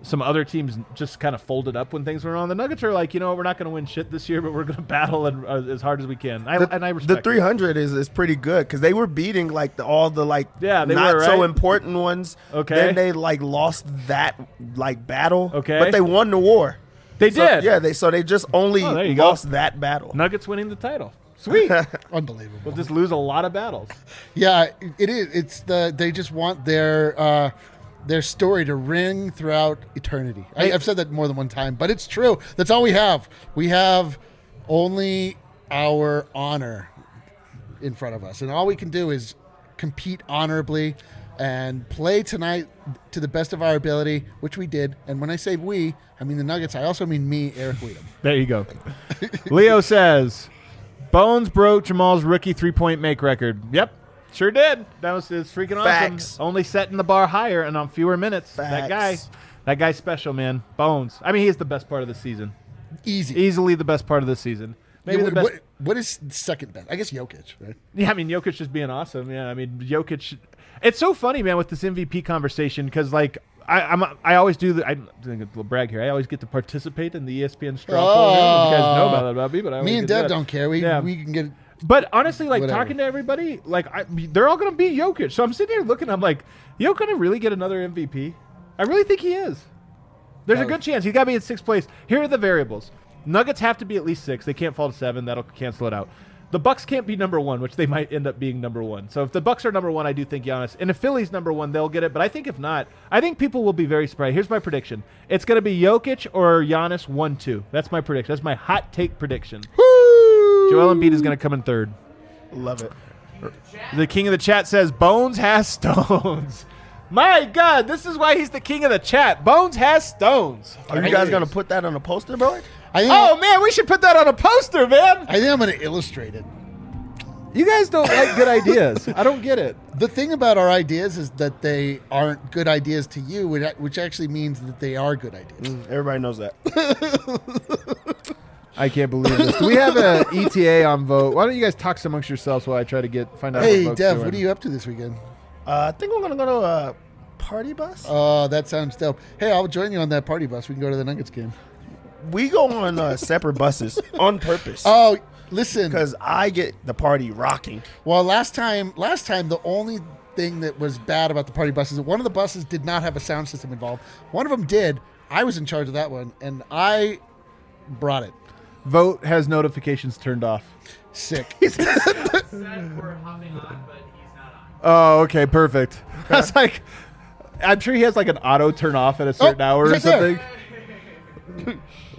some other teams just kind of folded up when things were on. The Nuggets are like, you know, what, we're not gonna win shit this year, but we're gonna battle and, uh, as hard as we can. I, and I the respect it. 300 is, is pretty good because they were beating like the, all the like Yeah, they not were, so right? important ones. Okay. Then they like lost that like battle. Okay. But they won the war. They So, did. Yeah. They so they just only Oh, there you go. lost that battle. Nuggets winning the title. Sweet. Unbelievable. we'll just lose a lot of battles. Yeah, it is. It's the they just want their uh, their story to ring throughout eternity. I, I've said that more than one time, but it's true. That's all we have. We have only our honor in front of us, and all we can do is compete honorably and play tonight to the best of our ability, which we did. And when I say we, I mean the Nuggets. I also mean me, Eric Wedum. There you go. Leo says, Bones broke Jamal's rookie three point make record. Yep, sure did. That was it's freaking Facts. awesome. Only setting the bar higher and on fewer minutes. That guy, that guy's special, man. Bones. I mean, he's the best part of the season. Easy. Easily the best part of the season. Maybe Yeah, the best. what, what is second best? I guess Jokic, right? Yeah, I mean Jokic just being awesome. Yeah, I mean Jokic. It's so funny, man, with this MVP conversation because like I, I'm I always do the I think a little brag here. I always get to participate in the ESPN straw poll. You guys know about that about me, but I oh, always Me and get to Dev do that. don't care. We Yeah. we can get But honestly, like Whatever. talking to everybody, like I, they're all going to be Jokic. So I'm sitting here looking. I'm like, Jokic to really get another MVP? I really think he is. There's a Oh. good chance he's got to be in sixth place. Here are the variables: Nuggets have to be at least six. They can't fall to seven. That'll cancel it out. The Bucks can't be number one, which they might end up being number one. So if the Bucks are number one, I do think Giannis. And if Philly's number one, they'll get it. But I think if not, I think people will be very surprised. Here's my prediction: It's going to be Jokic or Giannis one two. That's my prediction. That's my hot take prediction. Joel Embiid is going to come in third. Love it. The king of the chat says Bones has stones. My God, this is why he's the king of the chat. Bones has stones. Are you guys gonna put that on a poster board? I think, Oh man, we should put that on a poster, man. I think I'm going to illustrate it. You guys don't like good ideas. I don't get it. The thing about our ideas is that they aren't good ideas to you, which which actually means that they are good ideas. Everybody knows that. I can't believe this. Do we have an ETA on Vogt? Why don't you guys talk amongst yourselves while I try to get find out? Hey, what Dev, doing? what are you up to this weekend? Uh, I think we're gonna go to a party bus. Oh, that sounds dope. Hey, I'll join you on that party bus. We can go to the Nuggets game. We go on uh, separate buses on purpose Oh, listen. because I get the party rocking. Well, last time, last time, the only thing that was bad about the party bus is that one of the buses did not have a sound system involved. One of them did. I was in charge of that one, and I brought it. Vogt has notifications turned off. Sick. Said we're hopping on, but he's. Oh, okay, perfect. I was like, I'm sure he has like an auto turn off at a certain Oh, hour or right something.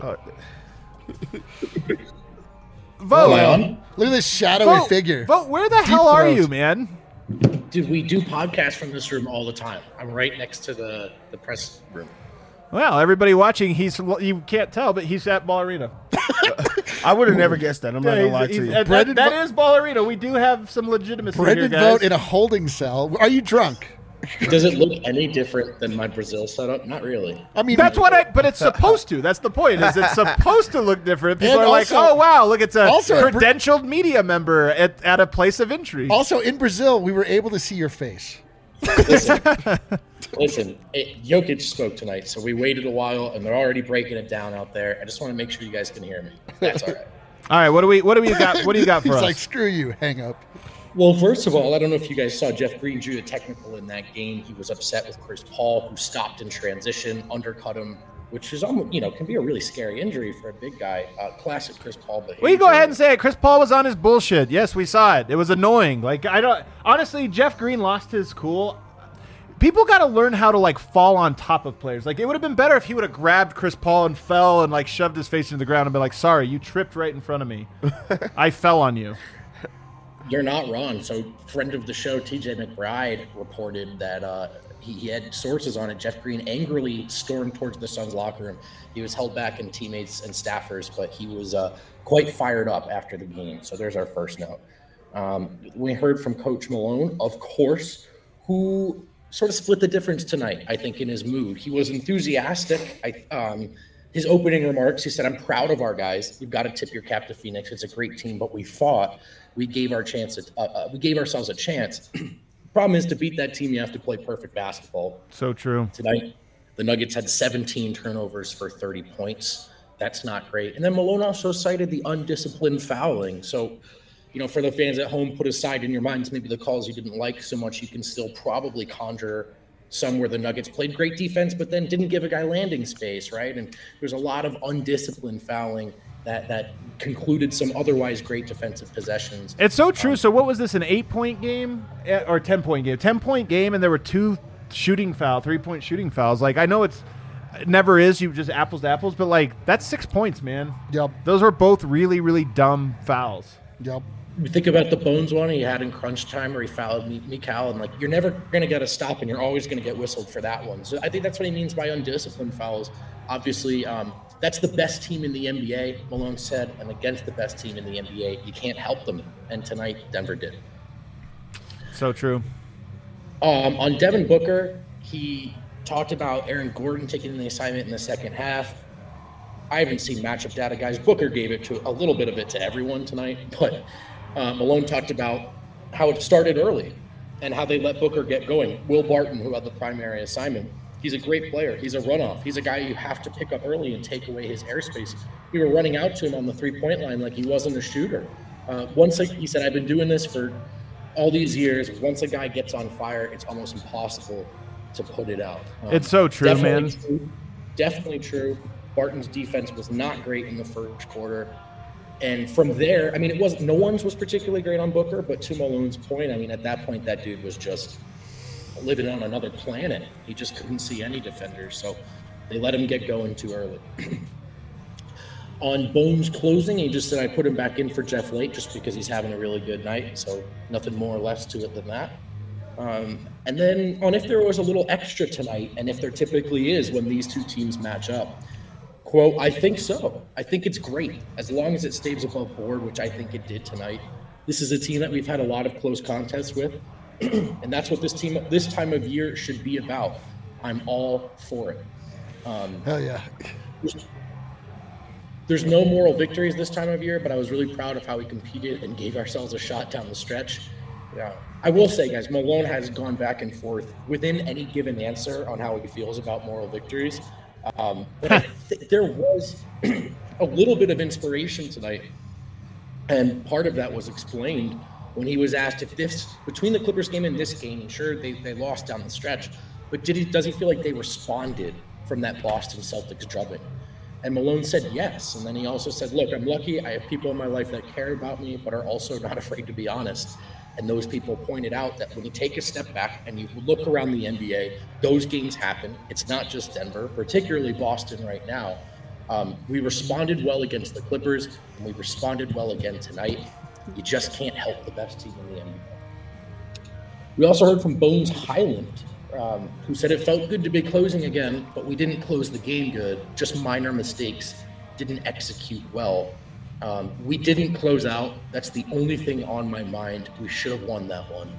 Uh, Vogt. Am Look at this shadowy Vogt. figure. Vogt. Where the hell are throat. you, man? Dude, we do podcasts from this room all the time. I'm right next to the, the press room. Well, everybody watching, he's you can't tell, but he's at Ball Arena. I would have never guessed that. I'm not gonna lie to you. that- Brendan that vo- is Ball Arena. We do have some legitimacy Brendan here, guys. Vogt in a holding cell. Are you drunk? Does it look any different than my Brazil setup? Not really. I mean, That's what I. But it's supposed to. That's the point. Is it's supposed to look different? People And are like, "Oh wow, look, it's a also a Br- credentialed media member at, at a place of entry." Also, in Brazil, we were able to see your face. Listen, listen it, Jokic spoke tonight, so we waited a while, and they're already breaking it down out there. I just want to make sure you guys can hear me. That's all right. All right, what do we? What do we got? What do you got for He's us? like, screw you, hang up. Well, first of all, I don't know if you guys saw Jeff Green drew a technical in that game. He was upset with Chris Paul, who stopped in transition, undercut him, which is almost, you know, can be a really scary injury for a big guy. Uh, classic Chris Paul behavior. we go ahead and say it. Chris Paul was on his bullshit. Yes, we saw it. It was annoying. Like I don't. Honestly, Jeff Green lost his cool. People got to learn how to like fall on top of players. Like it would have been better if he would have grabbed Chris Paul and fell and like shoved his face into the ground and been like, "Sorry, you tripped right in front of me. I fell on you." You're not wrong. So, friend of the show, TJ McBride, reported that uh, he, he had sources on it. Jeff Green angrily stormed towards the Suns locker room. He was held back in teammates and staffers, but he was uh, quite fired up after the game. So, there's our first note. Um, we heard from Coach Malone, of course, who sort of split the difference tonight, I think, in his mood. He was enthusiastic. I, um, his opening remarks, he said, I'm proud of our guys. You've got to tip your cap to Phoenix. It's a great team, but we fought. We gave our chance. A, uh, uh, we gave ourselves a chance. Problem is, to beat that team, you have to play perfect basketball. So true. Tonight, the Nuggets had 17 turnovers for 30 points. That's not great. And then Malone also cited the undisciplined fouling. So, you know, for the fans at home, put aside in your minds maybe the calls you didn't like so much, you can still probably conjure some where the Nuggets played great defense, but then didn't give a guy landing space, right? And there's a lot of undisciplined fouling that that concluded some otherwise great defensive possessions. It's so true. So what was this? An eight-point game Eh, or ten-point game? Ten-point game, and there were two shooting foul, three-point shooting fouls. Like I know it's it never is. You just apples to apples, but like that's six points, man. Yep. Those were both really, really dumb fouls. Yep. You think about the Bones one he had in crunch time where he fouled Mi- Mikal, and like you're never going to get a stop, and you're always going to get whistled for that one. So I think that's what he means by undisciplined fouls. Obviously, um, that's the best team in the NBA, Malone said, and against the best team in the NBA, you can't help them. And tonight, Denver did. So true. Um, on Devin Booker, he talked about Aaron Gordon taking the assignment in the second half. I haven't seen matchup data, guys. Booker gave it to a little bit of it to everyone tonight, but uh, Malone talked about how it started early and how they let Booker get going. Will Barton, who had the primary assignment, he's a great player. He's a runoff. He's a guy you have to pick up early and take away his airspace. We were running out to him on the three point line like he wasn't a shooter. Uh, once a, he said, I've been doing this for all these years. Once a guy gets on fire, it's almost impossible to put it out. Um, It's so true, definitely man. True, definitely true. Barton's defense was not great in the first quarter. And from there, I mean, it wasn't, no one's was particularly great on Booker, but to Malone's point, I mean, at that point, that dude was just living on another planet. He just couldn't see any defenders. So they let him get going too early. on Bones closing, he just said, I put him back in for Jeff Lake just because he's having a really good night. So nothing more or less to it than that. Um, and then on if there was a little extra tonight, and if there typically is when these two teams match up. Quote, I think so. I think it's great as long as it stays above board, which I think it did tonight. This is a team that we've had a lot of close contests with, and that's what this team this time of year should be about. I'm all for it. Um, Hell yeah. there's no moral victories this time of year, but I was really proud of how we competed and gave ourselves a shot down the stretch. Yeah. I will say, guys, Malone has gone back and forth within any given answer on how he feels about moral victories. Um, but I think there was a little bit of inspiration tonight. And part of that was explained when he was asked if this, between the Clippers game and this game, sure, they, they lost down the stretch, but did he, does he feel like they responded from that Boston Celtics drubbing? And Malone said yes. And then he also said, Look, I'm lucky. I have people in my life that care about me, but are also not afraid to be honest. And those people pointed out that when you take a step back and you look around the NBA, those games happen. It's not just Denver, particularly Boston right now. Um, we responded well against the Clippers, and we responded well again tonight. You just can't help the best team in the NBA. We also heard from Bones Hyland, um, who said it felt good to be closing again, but we didn't close the game good. Just minor mistakes, didn't execute well. Um, we didn't close out. That's the only thing on my mind. We should have won that one.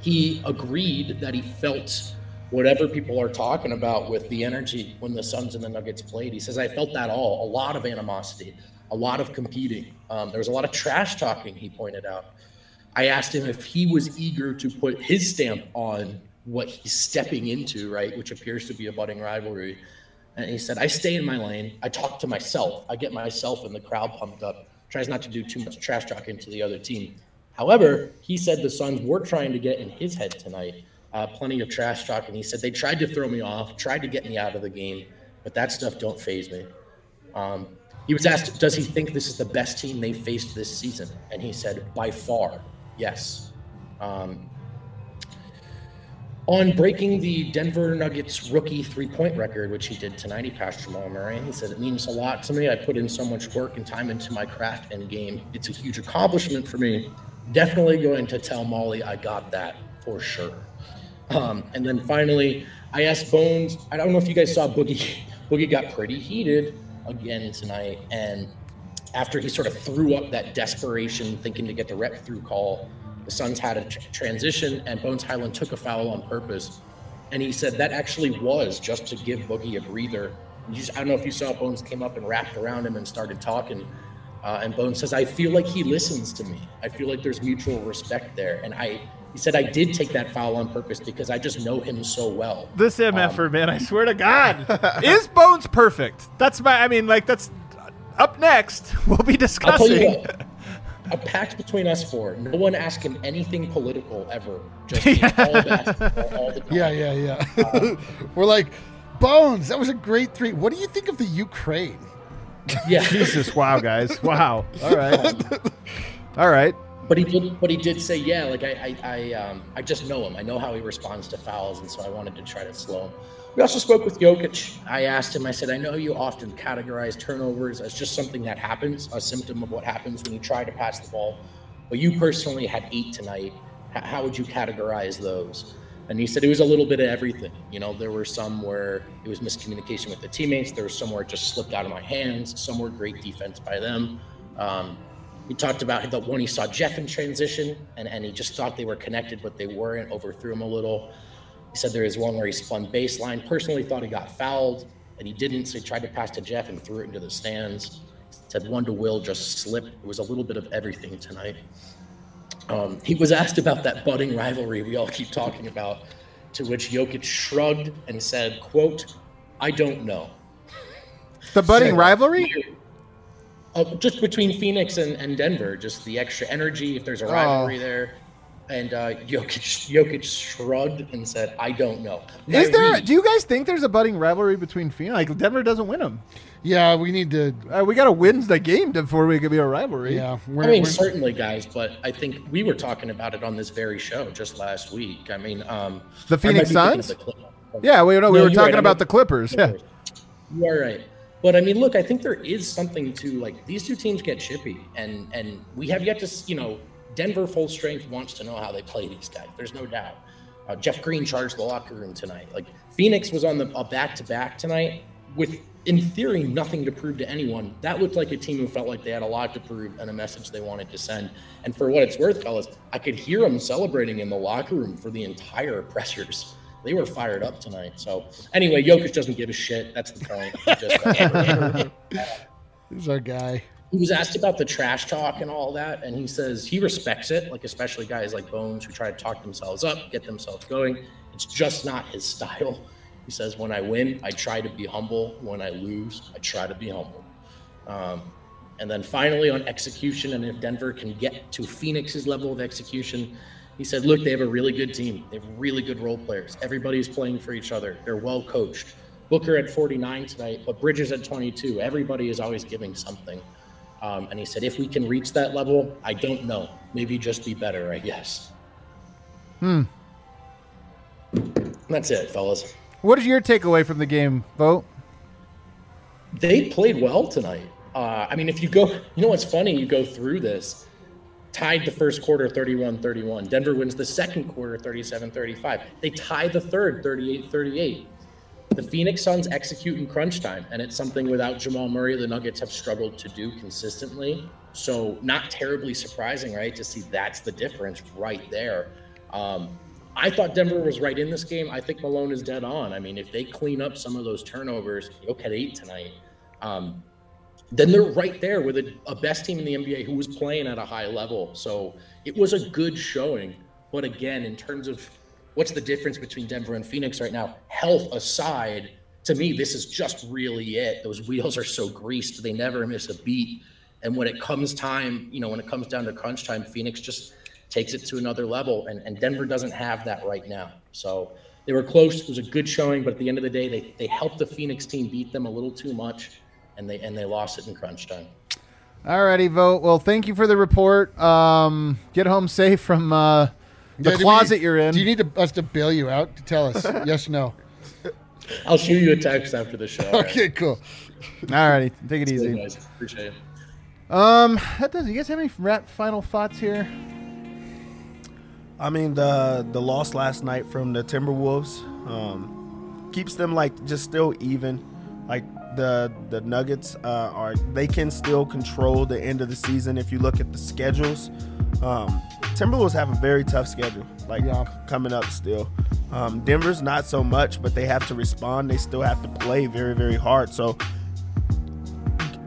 He agreed that he felt whatever people are talking about with the energy when the Suns and the Nuggets played. He says, I felt that all a lot of animosity, a lot of competing. Um, there was a lot of trash talking, he pointed out. I asked him if he was eager to put his stamp on what he's stepping into, right, which appears to be a budding rivalry. And he said, I stay in my lane. I talk to myself. I get myself and the crowd pumped up. Tries not to do too much trash talking to the other team. However, he said the Suns were trying to get in his head tonight. Uh, plenty of trash talk, and he said they tried to throw me off, tried to get me out of the game, but that stuff don't phase me. Um, he was asked, does he think this is the best team they faced this season? And he said, by far, yes. Um, on breaking the Denver Nuggets rookie three point record, which he did tonight, he passed Jamal Murray. He said, It means a lot to me. I put in so much work and time into my craft and game. It's a huge accomplishment for me. Definitely going to tell Molly I got that for sure. Um, and then finally, I asked Bones, I don't know if you guys saw Boogie. Boogie got pretty heated again tonight. And after he sort of threw up that desperation, thinking to get the rep through call, the Suns had a tr- transition, and Bones Hyland took a foul on purpose. And he said that actually was just to give Boogie a breather. Just, I don't know if you saw Bones came up and wrapped around him and started talking. Uh, and Bones says, I feel like he listens to me. I feel like there's mutual respect there. And I, he said, I did take that foul on purpose because I just know him so well. This MFer, um, man, I swear to God. Is Bones perfect? That's my, I mean, like, that's up next. We'll be I'll tell you discussing. what, a pact between us four. No one ask him anything political ever. Just all basketball all the time. Yeah, yeah, yeah. Um, We're like, Bones, that was a great three. What do you think of the Ukraine? Yeah. Jesus, wow, guys. Wow. All right. All right. But he did. But he did say, yeah. Like I, I, I, um, I just know him. I know how he responds to fouls, and so I wanted to try to slow him. We also spoke with Jokic. I asked him. I said, I know you often categorize turnovers as just something that happens, a symptom of what happens when you try to pass the ball. But you personally had eight tonight. How would you categorize those? And he said it was a little bit of everything. You know, there were some where it was miscommunication with the teammates. There was some where it just slipped out of my hands. Some were great defense by them. Um, he talked about the one he saw Jeff in transition, and, and he just thought they were connected, but they weren't. Overthrew him a little. He said there is one where he spun baseline. Personally, thought he got fouled, and he didn't. So he tried to pass to Jeff and threw it into the stands. Said one to Will just slipped. It was a little bit of everything tonight. Um, he was asked about that budding rivalry we all keep talking about, to which Jokic shrugged and said, "quote I don't know." The budding rivalry? Uh, just between Phoenix and, and Denver, just the extra energy. If there's a rivalry Oh. there, and uh, Jokic, Jokic shrugged and said, "I don't know." My Is there? read- Do you guys think there's a budding rivalry between Phoenix? Like Denver doesn't win them. Yeah, we need to. Uh, we got to win the game before we can be a rivalry. Yeah, I we're, mean, we're- certainly, guys, but I think we were talking about it on this very show just last week. I mean, um, The Phoenix be Suns? the Clippers. Yeah, we know we No, were talking right, I about mean- the Clippers. Yeah. You are right. But I mean, look, I think there is something to like these two teams get chippy, and and we have yet to, you know, Denver full strength wants to know how they play these guys. There's no doubt. Uh, Jeff Green charged the locker room tonight. Like Phoenix was on the a back to back tonight with, in theory, nothing to prove to anyone. That looked like a team who felt like they had a lot to prove and a message they wanted to send. And for what it's worth, fellas, I could hear them celebrating in the locker room for the entire pressers. They were fired up tonight. So anyway, Jokic doesn't give a shit. That's the point. He just- He's our guy. he was asked about the trash talk and all that, and he says he respects it, like especially guys like Bones who try to talk themselves up, get themselves going. It's just not his style. He says, "When I win, I try to be humble. When I lose, I try to be humble." Um, and then finally on execution, and if Denver can get to Phoenix's level of execution, he said, "Look, they have a really good team. They have really good role players. Everybody's playing for each other. They're well coached. Booker at 49 tonight, but Bridges at 22. Everybody is always giving something." Um, and he said, if we can reach that level, I don't know. Maybe just be better, I guess. Hmm. That's it, fellas. What is your takeaway from the game, Vogt? They played well tonight. Uh, I mean, if you go, you know what's funny? You go through this, tied the first quarter 31 31. Denver wins the second quarter 37 35. They tie the third 38 38. The Phoenix Suns execute in crunch time, and it's something without Jamal Murray, the Nuggets have struggled to do consistently. So, not terribly surprising, right? To see that's the difference right there. Um, I thought Denver was right in this game. I think Malone is dead on. I mean, if they clean up some of those turnovers, Yoke had eight tonight. Um, then they're right there with a, a best team in the NBA who was playing at a high level. So it was a good showing. But again, in terms of what's the difference between Denver and Phoenix right now, health aside, to me, this is just really it. Those wheels are so greased, they never miss a beat. And when it comes time, you know, when it comes down to crunch time, Phoenix just takes it to another level. And, and Denver doesn't have that right now. So they were close. It was a good showing, but at the end of the day, they, they helped the Phoenix team beat them a little too much, and they and they lost it in crunch time. All righty, Vogt. Well, thank you for the report. Um, get home safe from uh, the Yeah, do we- closet you're in. Do you need to, us to bail you out? To tell us. yes or no? I'll shoot you a text after the show. all right? Okay, cool. All righty, take it Good, easy. guys. Appreciate it. Um, that does. You guys have any rat final thoughts here? I mean the the loss last night from the Timberwolves um, keeps them like just still even. Like the the Nuggets uh, are they can still control the end of the season if you look at the schedules. Um, Timberwolves have a very tough schedule, like Yeah. coming up still. Um, Denver's not so much, but they have to respond. They still have to play very very hard. So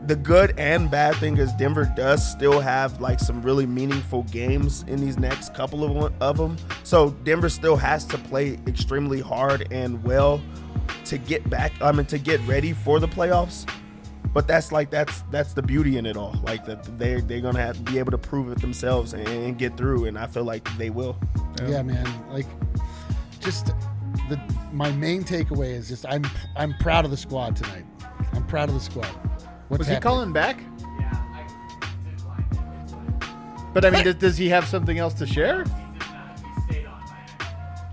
the good and bad thing is Denver does still have like some really meaningful games in these next couple of one, of them. So Denver still has to play extremely hard and well to get back. I mean, to get ready for the playoffs. But that's like that's that's the beauty in it all. Like that they they're gonna have to be able to prove it themselves and, and get through. And I feel like they will. Yeah, man. Like, just the my main takeaway is just I'm I'm proud of the squad tonight. I'm proud of the squad. What's Was he calling back? Yeah, I did find it. It's like, But I mean, does, does he have something else to share?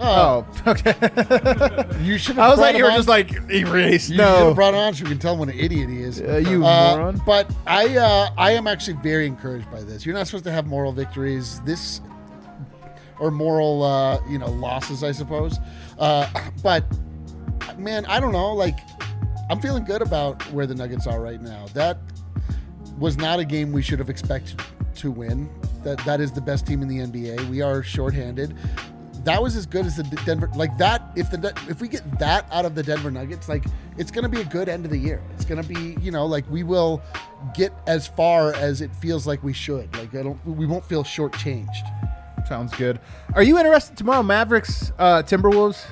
Oh, okay. You should. I was like, you were him just like erased. You should have No. brought him on so we can tell him what an idiot he is. Uh, you Uh, moron. But I, uh, I am actually very encouraged by this. You're not supposed to have moral victories. This, or moral, uh, you know, losses, I suppose. Uh, but man, I don't know. Like, I'm feeling good about where the Nuggets are right now. That was not a game we should have expected to win. That that is the best team in the NBA. We are shorthanded. That was as good as the Denver. Like that, if the if we get that out of the Denver Nuggets, like it's going to be a good end of the year. It's going to be, you know, like we will get as far as it feels like we should. Like I don't, we won't feel shortchanged. Sounds good. Are you interested tomorrow, Mavericks, uh, Timberwolves?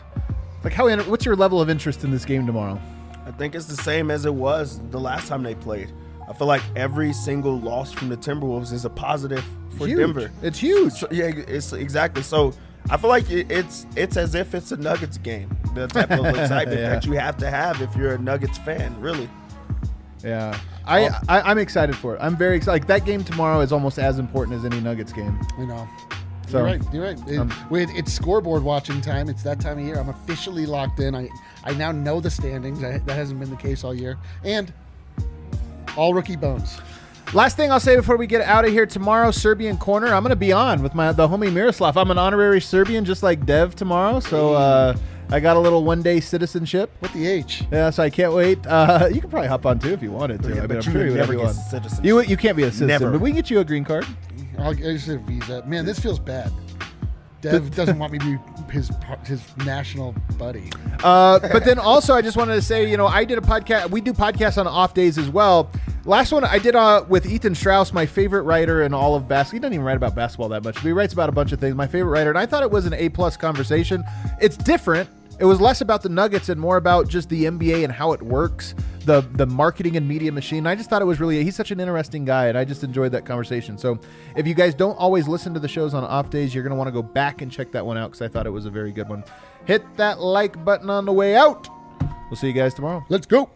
Like, how? What's your level of interest in this game tomorrow? I think it's the same as it was the last time they played. I feel like every single loss from the Timberwolves is a positive for Huge. Denver. It's huge. So, yeah, it's exactly. So I feel like it, it's it's as if it's a Nuggets game. The type of excitement Yeah. that you have to have if you're a Nuggets fan, really. Yeah, I, I I'm excited for it. I'm very excited. Like that game tomorrow is almost as important as any Nuggets game. You know. So you're right. You're right. It- um, with- it's scoreboard watching time. It's that time of year. I'm officially locked in. I I now know the standings. I, that hasn't been the case all year. And all rookie bones. Last thing I'll say before we get out of here tomorrow, Serbian corner. I'm going to be on with my the homie Miroslav. I'm an honorary Serbian, just like Dev tomorrow. So uh, I got a little one day citizenship. What the H? Yeah, so I can't wait. Uh, you can probably hop on too if you wanted to. Yeah, I mean, but I'm you sure would would never you get citizenship. You you can't be a citizen, Never. but we can get you a green card. I'll, I just said visa. Man, this feels bad. Dev doesn't want me to be his his national buddy. Uh, but then also, I just wanted to say, you know, I did a podcast. We do podcasts on off days as well. Last one I did uh, with Ethan Strauss, my favorite writer in all of basketball. He doesn't even write about basketball that much, but he writes about a bunch of things. My favorite writer, and I thought it was an A plus conversation. It's different. It was less about the Nuggets and more about just the NBA and how it works, the the marketing and media machine. I just thought it was really he's such an interesting guy, and I just enjoyed that conversation. So if you guys don't always listen to the shows on off days, you're gonna want to go back and check that one out because I thought it was a very good one. Hit that like button on the way out. We'll see you guys tomorrow. Let's go.